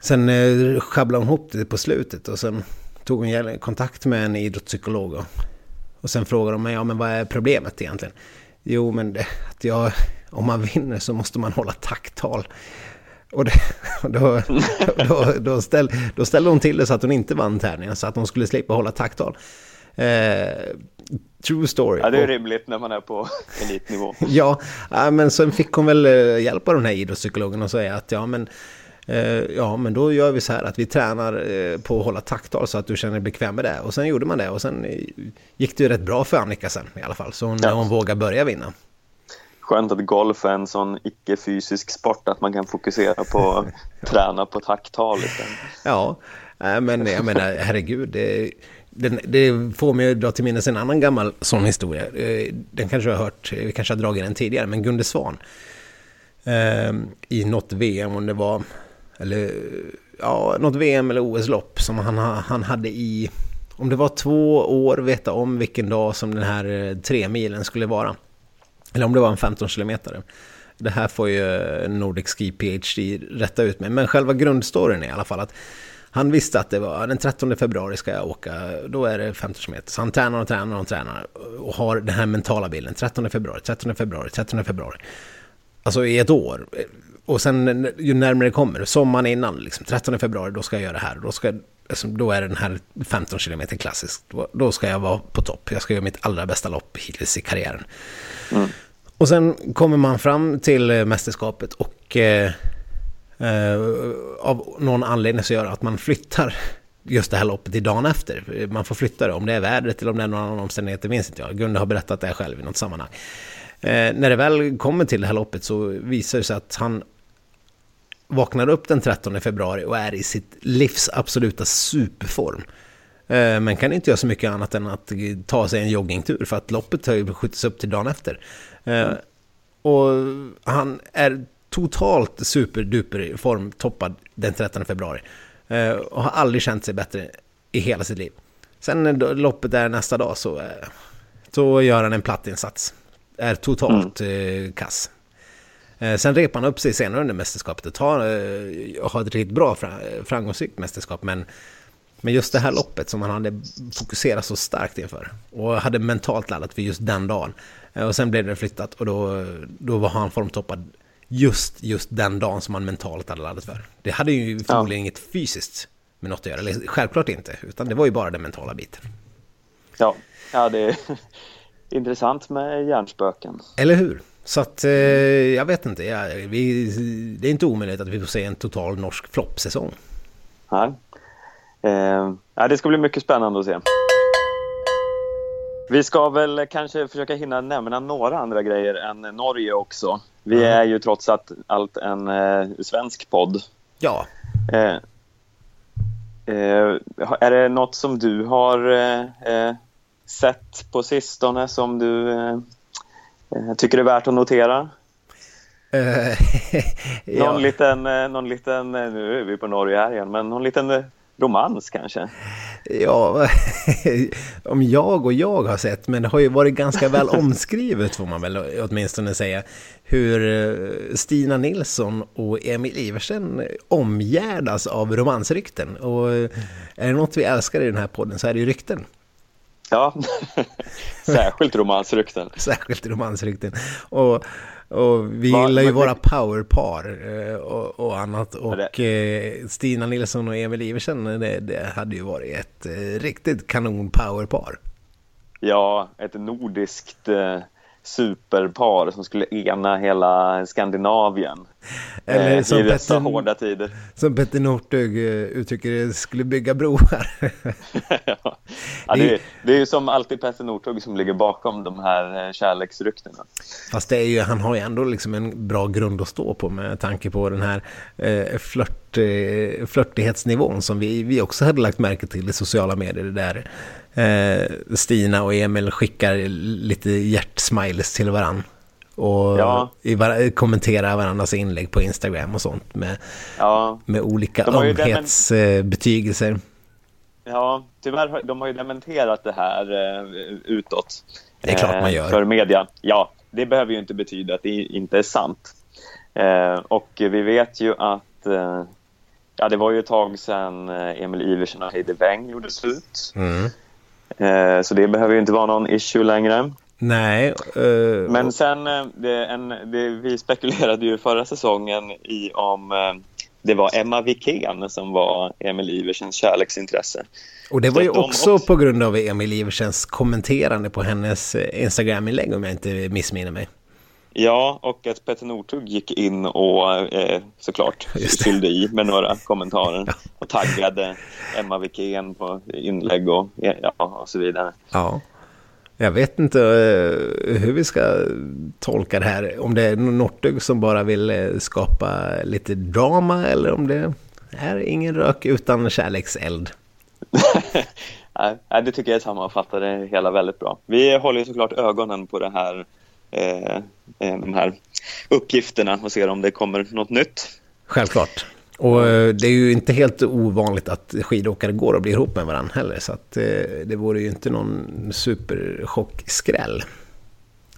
Sen eh, sjabblade hon ihop det på slutet och sen tog hon kontakt med en idrottspsykolog. Och, och sen frågade de mig, ja men vad är problemet egentligen? Jo men det, att jag, om man vinner så måste man hålla tacktal. Och, det, och då, då, då, ställ, då ställde hon till det så att hon inte vann tävlingen, så att hon skulle slippa hålla tacktal. Eh, true story. Ja, det är rimligt när man är på elitnivå. *laughs* ja, men sen fick hon väl eh, hjälp av den här idrottspsykologen och säga att ja, men Eh, ja, men då gör vi så här att vi tränar eh, på att hålla takttal så att du känner dig bekväm med det. Och sen gjorde man det och sen gick det ju rätt bra för Annika sen i alla fall. Så hon, ja. hon vågar börja vinna. Skönt att golf är en sån icke-fysisk sport att man kan fokusera på *laughs* att träna på takttal. Ja, men jag menar herregud. Det, det, det får mig att dra till minnes en annan gammal sån historia. Den kanske jag har hört, vi kanske har dragit den tidigare, men Gunde Svan. I något VM, om det var eller ja, något VM eller OS-lopp som han, han hade i, om det var två år, veta om vilken dag som den här eh, tre milen skulle vara. Eller om det var en 15 kilometer. Det här får ju Nordic Ski PhD rätta ut med. Men själva grundstoryn är i alla fall att han visste att det var den 13 februari ska jag åka, då är det 15 km. Så han tränar och tränar och tränar och har den här mentala bilden. 13 februari, 13 februari, 13 februari. Alltså i ett år och sen ju närmare det kommer, sommaren innan, liksom, 13 februari, då ska jag göra det här. Då, ska, liksom, då är den här 15 km klassisk. Då, då, ska jag vara på topp. Jag ska göra mitt allra bästa lopp hittills i karriären. Mm. Och sen kommer man fram till eh, mästerskapet och eh, eh, av någon anledning så gör det att man flyttar just det här loppet till dagen efter. Man får flytta det, om det är vädret eller om det är någon annan omständighet, det minns inte jag. Gunde har berättat det själv i något sammanhang. Eh, när det väl kommer till det här loppet så visar det sig att han vaknar upp den 13 februari och är i sitt livs absoluta superform. Eh, men kan inte göra så mycket annat än att ta sig en joggingtur för att loppet har ju skjutits upp till dagen efter. Eh, och han är totalt superduper formtoppad den 13 februari. Eh, och har aldrig känt sig bättre i hela sitt liv. Sen när loppet är nästa dag så, så gör han en platt insats. Är totalt mm. kass. Sen repar han upp sig senare under mästerskapet och tar, har ett riktigt bra framgångsrikt mästerskap. Men, men just det här loppet som han hade fokuserat så starkt inför och hade mentalt laddat för just den dagen. Eh, och sen blev det flyttat och då, då var han formtoppad just, just den dagen som han mentalt hade laddat för. Det hade ju förmodligen ja. inget fysiskt med något att göra, eller självklart inte, utan det var ju bara den mentala biten. Ja, ja det är *laughs* intressant med hjärnspöken. Eller hur? Så att eh, jag vet inte, ja, vi, det är inte omöjligt att vi får se en total norsk floppsäsong. Nej. Ja, det ska bli mycket spännande att se. Vi ska väl kanske försöka hinna nämna några andra grejer än Norge också. Vi mm. är ju trots allt en eh, svensk podd. Ja. Eh, eh, är det något som du har eh, sett på sistone som du eh, tycker är värt att notera. *laughs* Ja. någon, liten, eh, någon liten, nu är vi på Norge här igen, men någon liten romans kanske? Ja, *laughs* om jag och jag har sett, men det har ju varit ganska väl *laughs* omskrivet får man väl åtminstone säga, hur Stina Nilsson och Emil Iversen omgärdas av romansrykten. Och är det något vi älskar i den här podden så är det ju rykten. Ja, *laughs* särskilt romansrykten. Särskilt romansrykten. Och, och vi Va, gillar ju våra det... powerpar eh, och, och, annat. Och det... Eh, Stina Nilsson och Emil Iversen, det, det hade ju varit ett eh, riktigt kanon powerpar. Ja, ett nordiskt superpar som skulle ena hela Skandinavien Eller som i dessa Petter, hårda tider. Som Petter Northug uttrycker det, skulle bygga broar. *laughs* ja. Ja, det, är, det är ju som alltid Petter Northug som ligger bakom de här kärleksryktena. Fast det är ju, han har ju ändå liksom en bra grund att stå på med tanke på den här eh, flört, eh, flörtighetsnivån som vi, vi också hade lagt märke till i sociala medier. Där eh, Stina och Emil skickar lite hjärtsmiles till varann. Och ja. var kommentera varandras inlägg på Instagram och sånt med, ja. med olika ömhetsbetygelser. Ja, tyvärr, de har ju dementerat det här eh, utåt. Det är klart man gör. Eh, för media. Ja, det behöver ju inte betyda att det inte är sant. Eh, och vi vet ju att eh, ja, det var ju ett tag sedan eh, Emil Iversen och Heidi Weng gjorde slut. Mm. Eh, så det behöver ju inte vara någon issue längre. Nej. Uh, Men sen, eh, det, en, det, vi spekulerade ju förra säsongen i om det var Emma Wikén som var Emil Iversens kärleksintresse. Och det var ju också, också, på grund av Emil Iversens kommenterande på hennes Instagram-inlägg om jag inte missminner mig. Ja, och att Petter Northug gick in och eh, såklart *laughs* fyllde i med några kommentarer *laughs* ja. och taggade Emma Wikén på inlägg och, ja, och så vidare. Ja, jag vet inte eh, hur vi ska tolka det här. Om det är Northug som bara vill eh, skapa lite drama eller om det är ingen rök utan kärlekseld. *laughs* Nej, det tycker jag sammanfattar det hela väldigt bra. Vi håller såklart ögonen på det här de här uppgifterna och ser om det kommer något nytt. Självklart. Och eh, det är ju inte helt ovanligt att skidåkare går och blir ihop med varandra heller. Så att eh, det vore ju inte någon superchockskräll.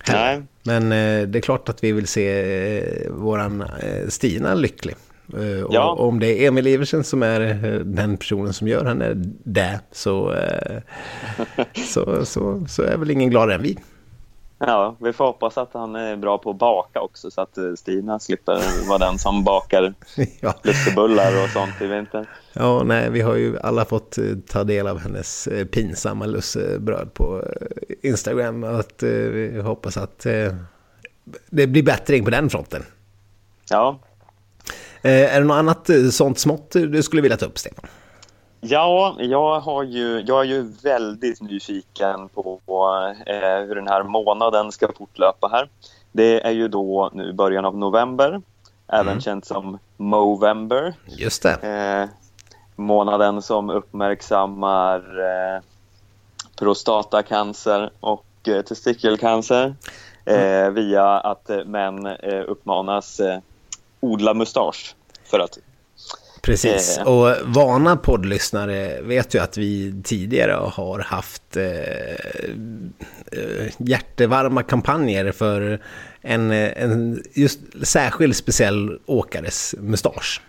Nej. Men det är klart att vi vill se våran Stina lycklig. Ja. Och om det är Emil Iversen som är den personen som gör henne det så, *laughs* så, så, så är väl ingen gladare än vi. Ja, vi får hoppas att han är bra på att baka också så att eh, Stina slipper vara den som bakar *laughs* ja. lussebullar och sånt i vinter. Ja, nej, vi har ju alla fått eh, ta del av hennes eh, pinsamma lussebröd på Instagram. Att vi hoppas att det blir bättring på den fronten. Ja. Är det något annat sånt smått du skulle vilja ta upp, Stefan? Ja, jag, har ju, jag är ju väldigt nyfiken på eh, hur den här månaden ska fortlöpa här. Det är ju då nu början av november, även mm. känt som Movember. Just det. Eh, månaden som uppmärksammar eh, prostatacancer och eh, testikelcancer mm. via att män eh, uppmanas odla mustasch för att Precis, och vana poddlyssnare vet ju att vi tidigare har haft eh, eh, hjärtevarma kampanjer för en, en just särskild speciell åkares mustasch.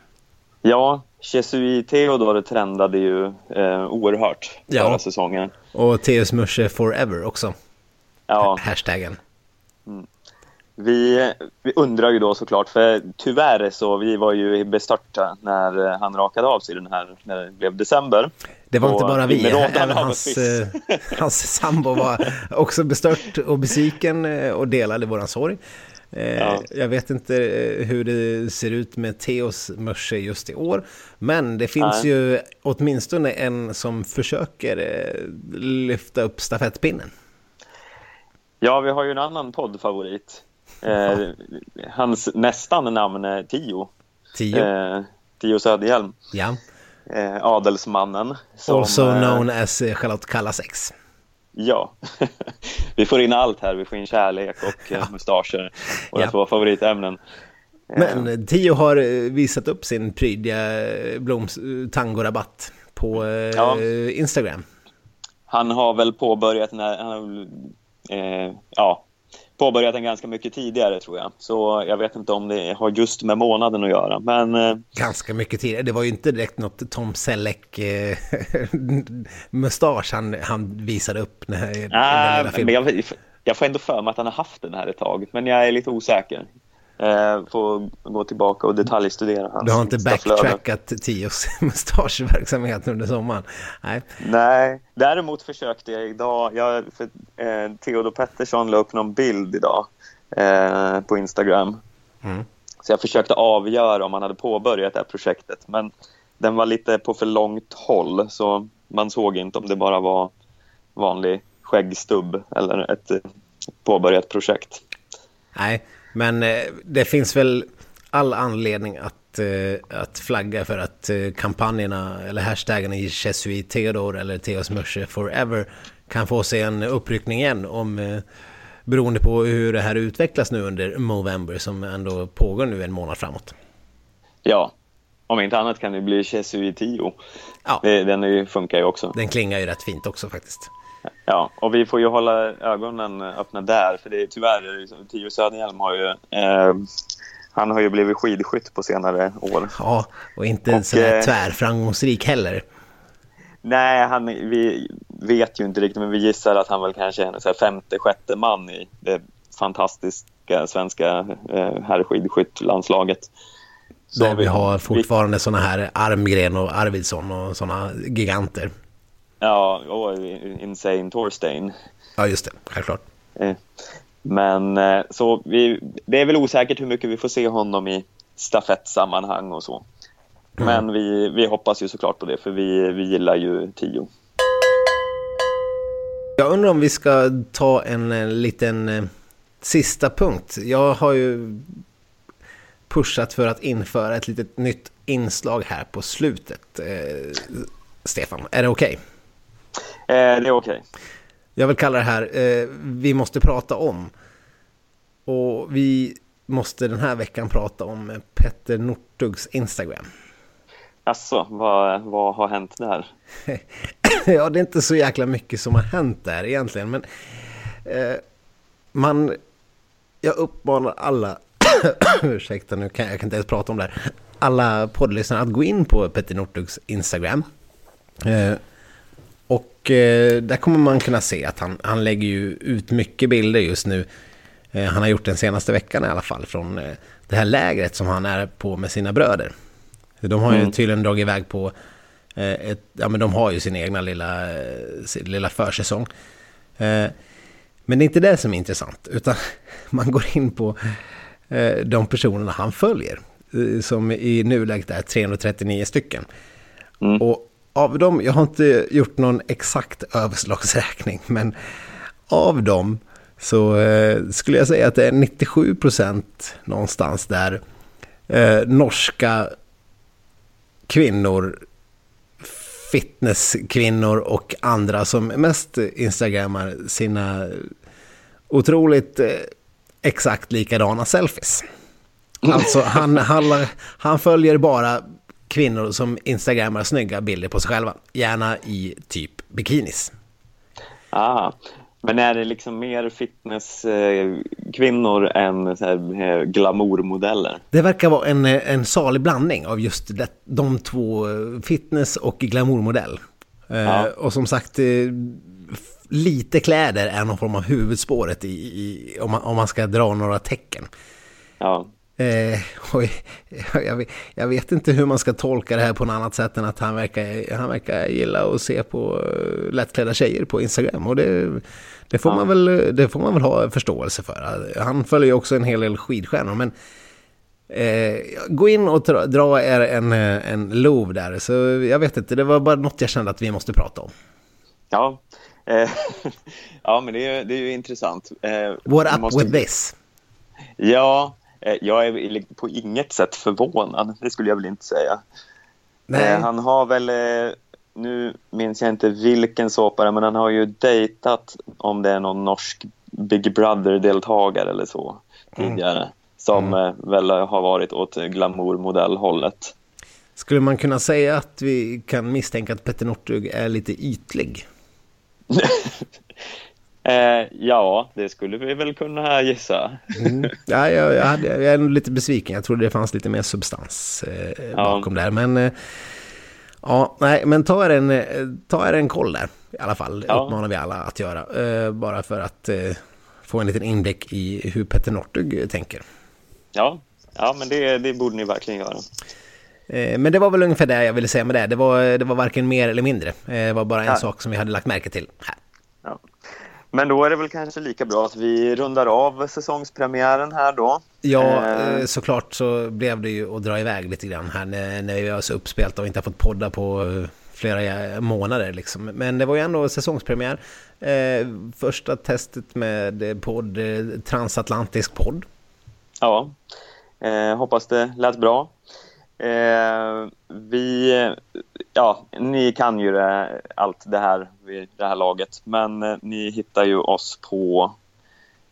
Ja, Chesui Theodor trendade ju eh, oerhört förra ja. säsongen. Och Theos Musche Forever också. Ja. Hashtaggen. Mm. Vi, vi, undrar ju då såklart, för tyvärr så vi var ju bestörta när eh, han rakade av sig den här, när det blev december. Det var inte bara vi, även hans, eh, *laughs* hans sambo var också bestört och besviken eh, och delade våran sorg. Ja. Jag vet inte hur det ser ut med Theos Mörse just i år. Men det finns Nej. ju åtminstone en som försöker lyfta upp stafettpinnen. Ja, vi har ju en annan poddfavorit. Eh, hans nästan namn är Tio. Tio. Eh, Tio Söderhjelm. Ja. Eh, adelsmannen. Som, also eh, known as eh, Charlotte Kallas ex. Ja, *laughs* vi får in allt här. Vi får in kärlek och ja. mustascher och ja. två favoritämnen. Men Tio har visat upp sin prydliga bloms tangorabatt på ja. Instagram. Han har väl påbörjat när han, eh, ja, påbörjat den ganska mycket tidigare tror jag. Så jag vet inte om det har just med månaden att göra. Men, eh, ganska mycket tidigare. Det var ju inte direkt något Tom Selleck-mustasch *laughs* han, han visade upp. När, nej, men jag, jag får ändå för mig att han har haft den här ett tag. Men jag är lite osäker. Eh, får gå tillbaka och detaljstudera hans Du har inte backtrackat Tios *laughs* mustaschverksamhet under sommaren? Nej. Nej, däremot försökte jag idag, jag, för, eh, Theodor Pettersson la upp någon bild idag eh, på Instagram. Mm. Så jag försökte avgöra om han hade påbörjat det här projektet, men den var lite på för långt håll, så man såg inte om det bara var vanlig skäggstubb eller ett påbörjat projekt. Nej, men eh, det finns väl all anledning att, eh, att flagga för att eh, kampanjerna eller hashtaggen i Jesuit Theodor eller Theos Mörse Forever kan få sig en uppryckning igen om beroende på hur det här utvecklas nu under Movember som ändå pågår nu en månad framåt. Ja, om inte annat kan det bli Jesuit Tio. Ja. Den funkar ju också. Den klingar ju rätt fint också faktiskt. Ja, och vi får ju hålla ögonen öppna där, för det är tyvärr, Tio Söderhjelm har ju eh, han har ju blivit skidskytt på senare år. Ja, och inte och, så eh, tvärframgångsrik heller. Nej, han, vi vet ju inte riktigt, men vi gissar att han väl kanske är en så femte, sjätte man i det fantastiska svenska eh, herrskidskyttlandslaget. Där vi har fortfarande vi... sådana här Armgren och Arvidsson och sådana giganter. Ja, och Insane Torstein. Ja, just det. Självklart. Eh, men eh, så vi, det är väl osäkert hur mycket vi får se honom i stafettsammanhang och så. Mm. Men vi, vi hoppas ju såklart på det, för vi, vi gillar ju Tio. Jag undrar om vi ska ta en, en liten eh, sista punkt. Jag har ju pushat för att införa ett litet nytt inslag här på slutet. Eh, Stefan, är det okej? Okay? Eh, det är okej. Okay. Jag vill kalla det här eh, Vi måste prata om. Och vi måste den här veckan prata om Petter Northugs Instagram. Alltså, vad, vad har hänt där? *laughs* ja, det är inte så jäkla mycket som har hänt där egentligen. Men eh, man, jag uppmanar alla, *coughs* ursäkta nu kan jag kan inte ens prata om det här. Alla poddlyssnare att gå in på Petter Northugs Instagram. Eh, och eh, där kommer man kunna se att han, han lägger ju ut mycket bilder just nu. Eh, han har gjort den senaste veckan i alla fall från eh, det här lägret som han är på med sina bröder. De har ju mm. tydligen dragit iväg på eh, ett, ja men de har ju sin egna lilla, eh, sin lilla försäsong. Eh, men det är inte det som är intressant, utan *laughs* man går in på de personerna han följer. Som i nuläget är 339 stycken. Mm. Och av dem, jag har inte gjort någon exakt överslagsräkning, men av dem så eh, skulle jag säga att det är 97 procent någonstans där eh, norska kvinnor, fitnesskvinnor och andra som mest instagrammar sina otroligt eh, exakt likadana selfies. Alltså han, han, han följer bara kvinnor som instagrammar snygga bilder på sig själva. Gärna i typ bikinis. Ah, men är det liksom mer fitnesskvinnor eh, än så här, eh, glamourmodeller? Det verkar vara en, eh, en salig blandning av just det, de två, fitness och glamourmodell. Ja. och som sagt, lite kläder är någon form av huvudspåret i, i om, man, om man ska dra några tecken. Ja. Eh, *laughs* jag, jag, vet inte hur man ska tolka det här på något annat sätt än att han verkar, han verkar gilla att se på eh, lättklädda tjejer på Instagram. Och det, det, får, ja. man väl, det får man väl ha förståelse för. Han följer också en hel del skidstjärnor. Men eh, gå in och dra, dra er en, en lov där. Så jag vet inte, det var bara något jag kände att vi måste prata om. Ja, *laughs* eh, *laughs* ja men det är, det är ju intressant. Eh, What up måste... with this? Ja, Eh, jag är på inget sätt förvånad, det skulle jag väl inte säga. Nej. Eh, han har väl, eh, nu minns jag inte vilken såpare, men han har ju dejtat om det är någon norsk Big Brother-deltagare eller så tidigare. Mm. Som mm. väl har varit åt glamourmodellhållet. Skulle man kunna säga att vi kan misstänka att Petter Northug är lite ytlig? *laughs* Eh, ja, det skulle vi väl kunna gissa. Mm. Ja, jag, jag, hade, jag är lite besviken. Jag trodde det fanns lite mer substans eh, bakom ja. där. Men eh, ja, nej, men ta er, en, ta er en koll där i alla fall. Ja. uppmanar vi alla att göra. Eh, bara för att eh, få en liten inblick i hur Petter Northug tänker. Ja, ja men det, det borde ni verkligen göra. Eh, men det var väl ungefär det jag ville säga med det. Det var, det var varken mer eller mindre. Det var bara en ja. sak som vi hade lagt märke till här. Men då är det väl kanske lika bra att vi rundar av säsongspremiären här då. Ja, eh. såklart så blev det ju att dra iväg lite grann här när, när vi var så uppspelta och inte har fått podda på flera månader liksom. Men det var ju ändå säsongspremiär. Eh, första testet med podd, transatlantisk podd. Ja, eh, hoppas det lät bra. Eh, vi, ja, ni kan ju det, allt det här vid det här laget, men eh, ni hittar ju oss på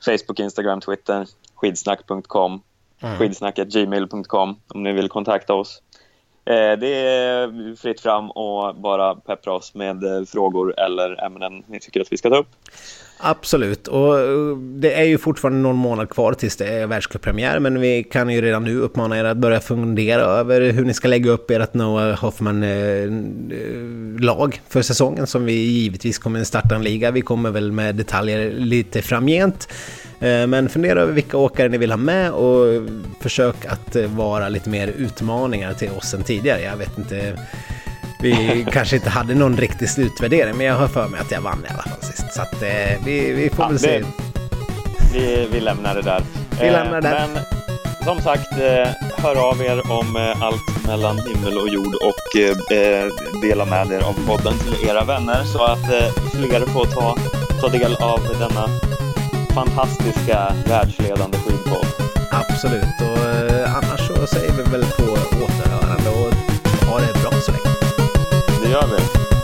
Facebook, Instagram, Twitter, skidsnack.com, mm. skidsnacketgmail.com om ni vill kontakta oss. Eh, det är fritt fram och bara peppra oss med eh, frågor eller ämnen ni tycker att vi ska ta upp. Absolut, och eh, det är ju fortfarande någon månad kvar tills det är världscuppremiär, men vi kan ju redan nu uppmana er att börja fundera över hur ni ska lägga upp ert Noah Hoffman-lag för säsongen som vi givetvis kommer starta en liga. Vi kommer väl med detaljer lite framgent. Men fundera över vilka åkare ni vill ha med och försök att vara lite mer utmaningar till oss än tidigare. Jag vet inte vi *laughs* kanske inte hade någon riktig slutvärdering, men jag har för mig att jag vann i alla fall sist. Så att, eh, vi, vi får ja, väl se. Vi, vi lämnar det där. Vi lämnar det. Men som sagt, eh, hör av er om eh, allt mellan himmel och jord och eh, dela med er av podden till era vänner så att fler får ta, ta del av denna fantastiska världsledande sjukvård. Absolut, och eh, annars så säger vi väl på återhörande och ha det bra så länge. Det gör vi.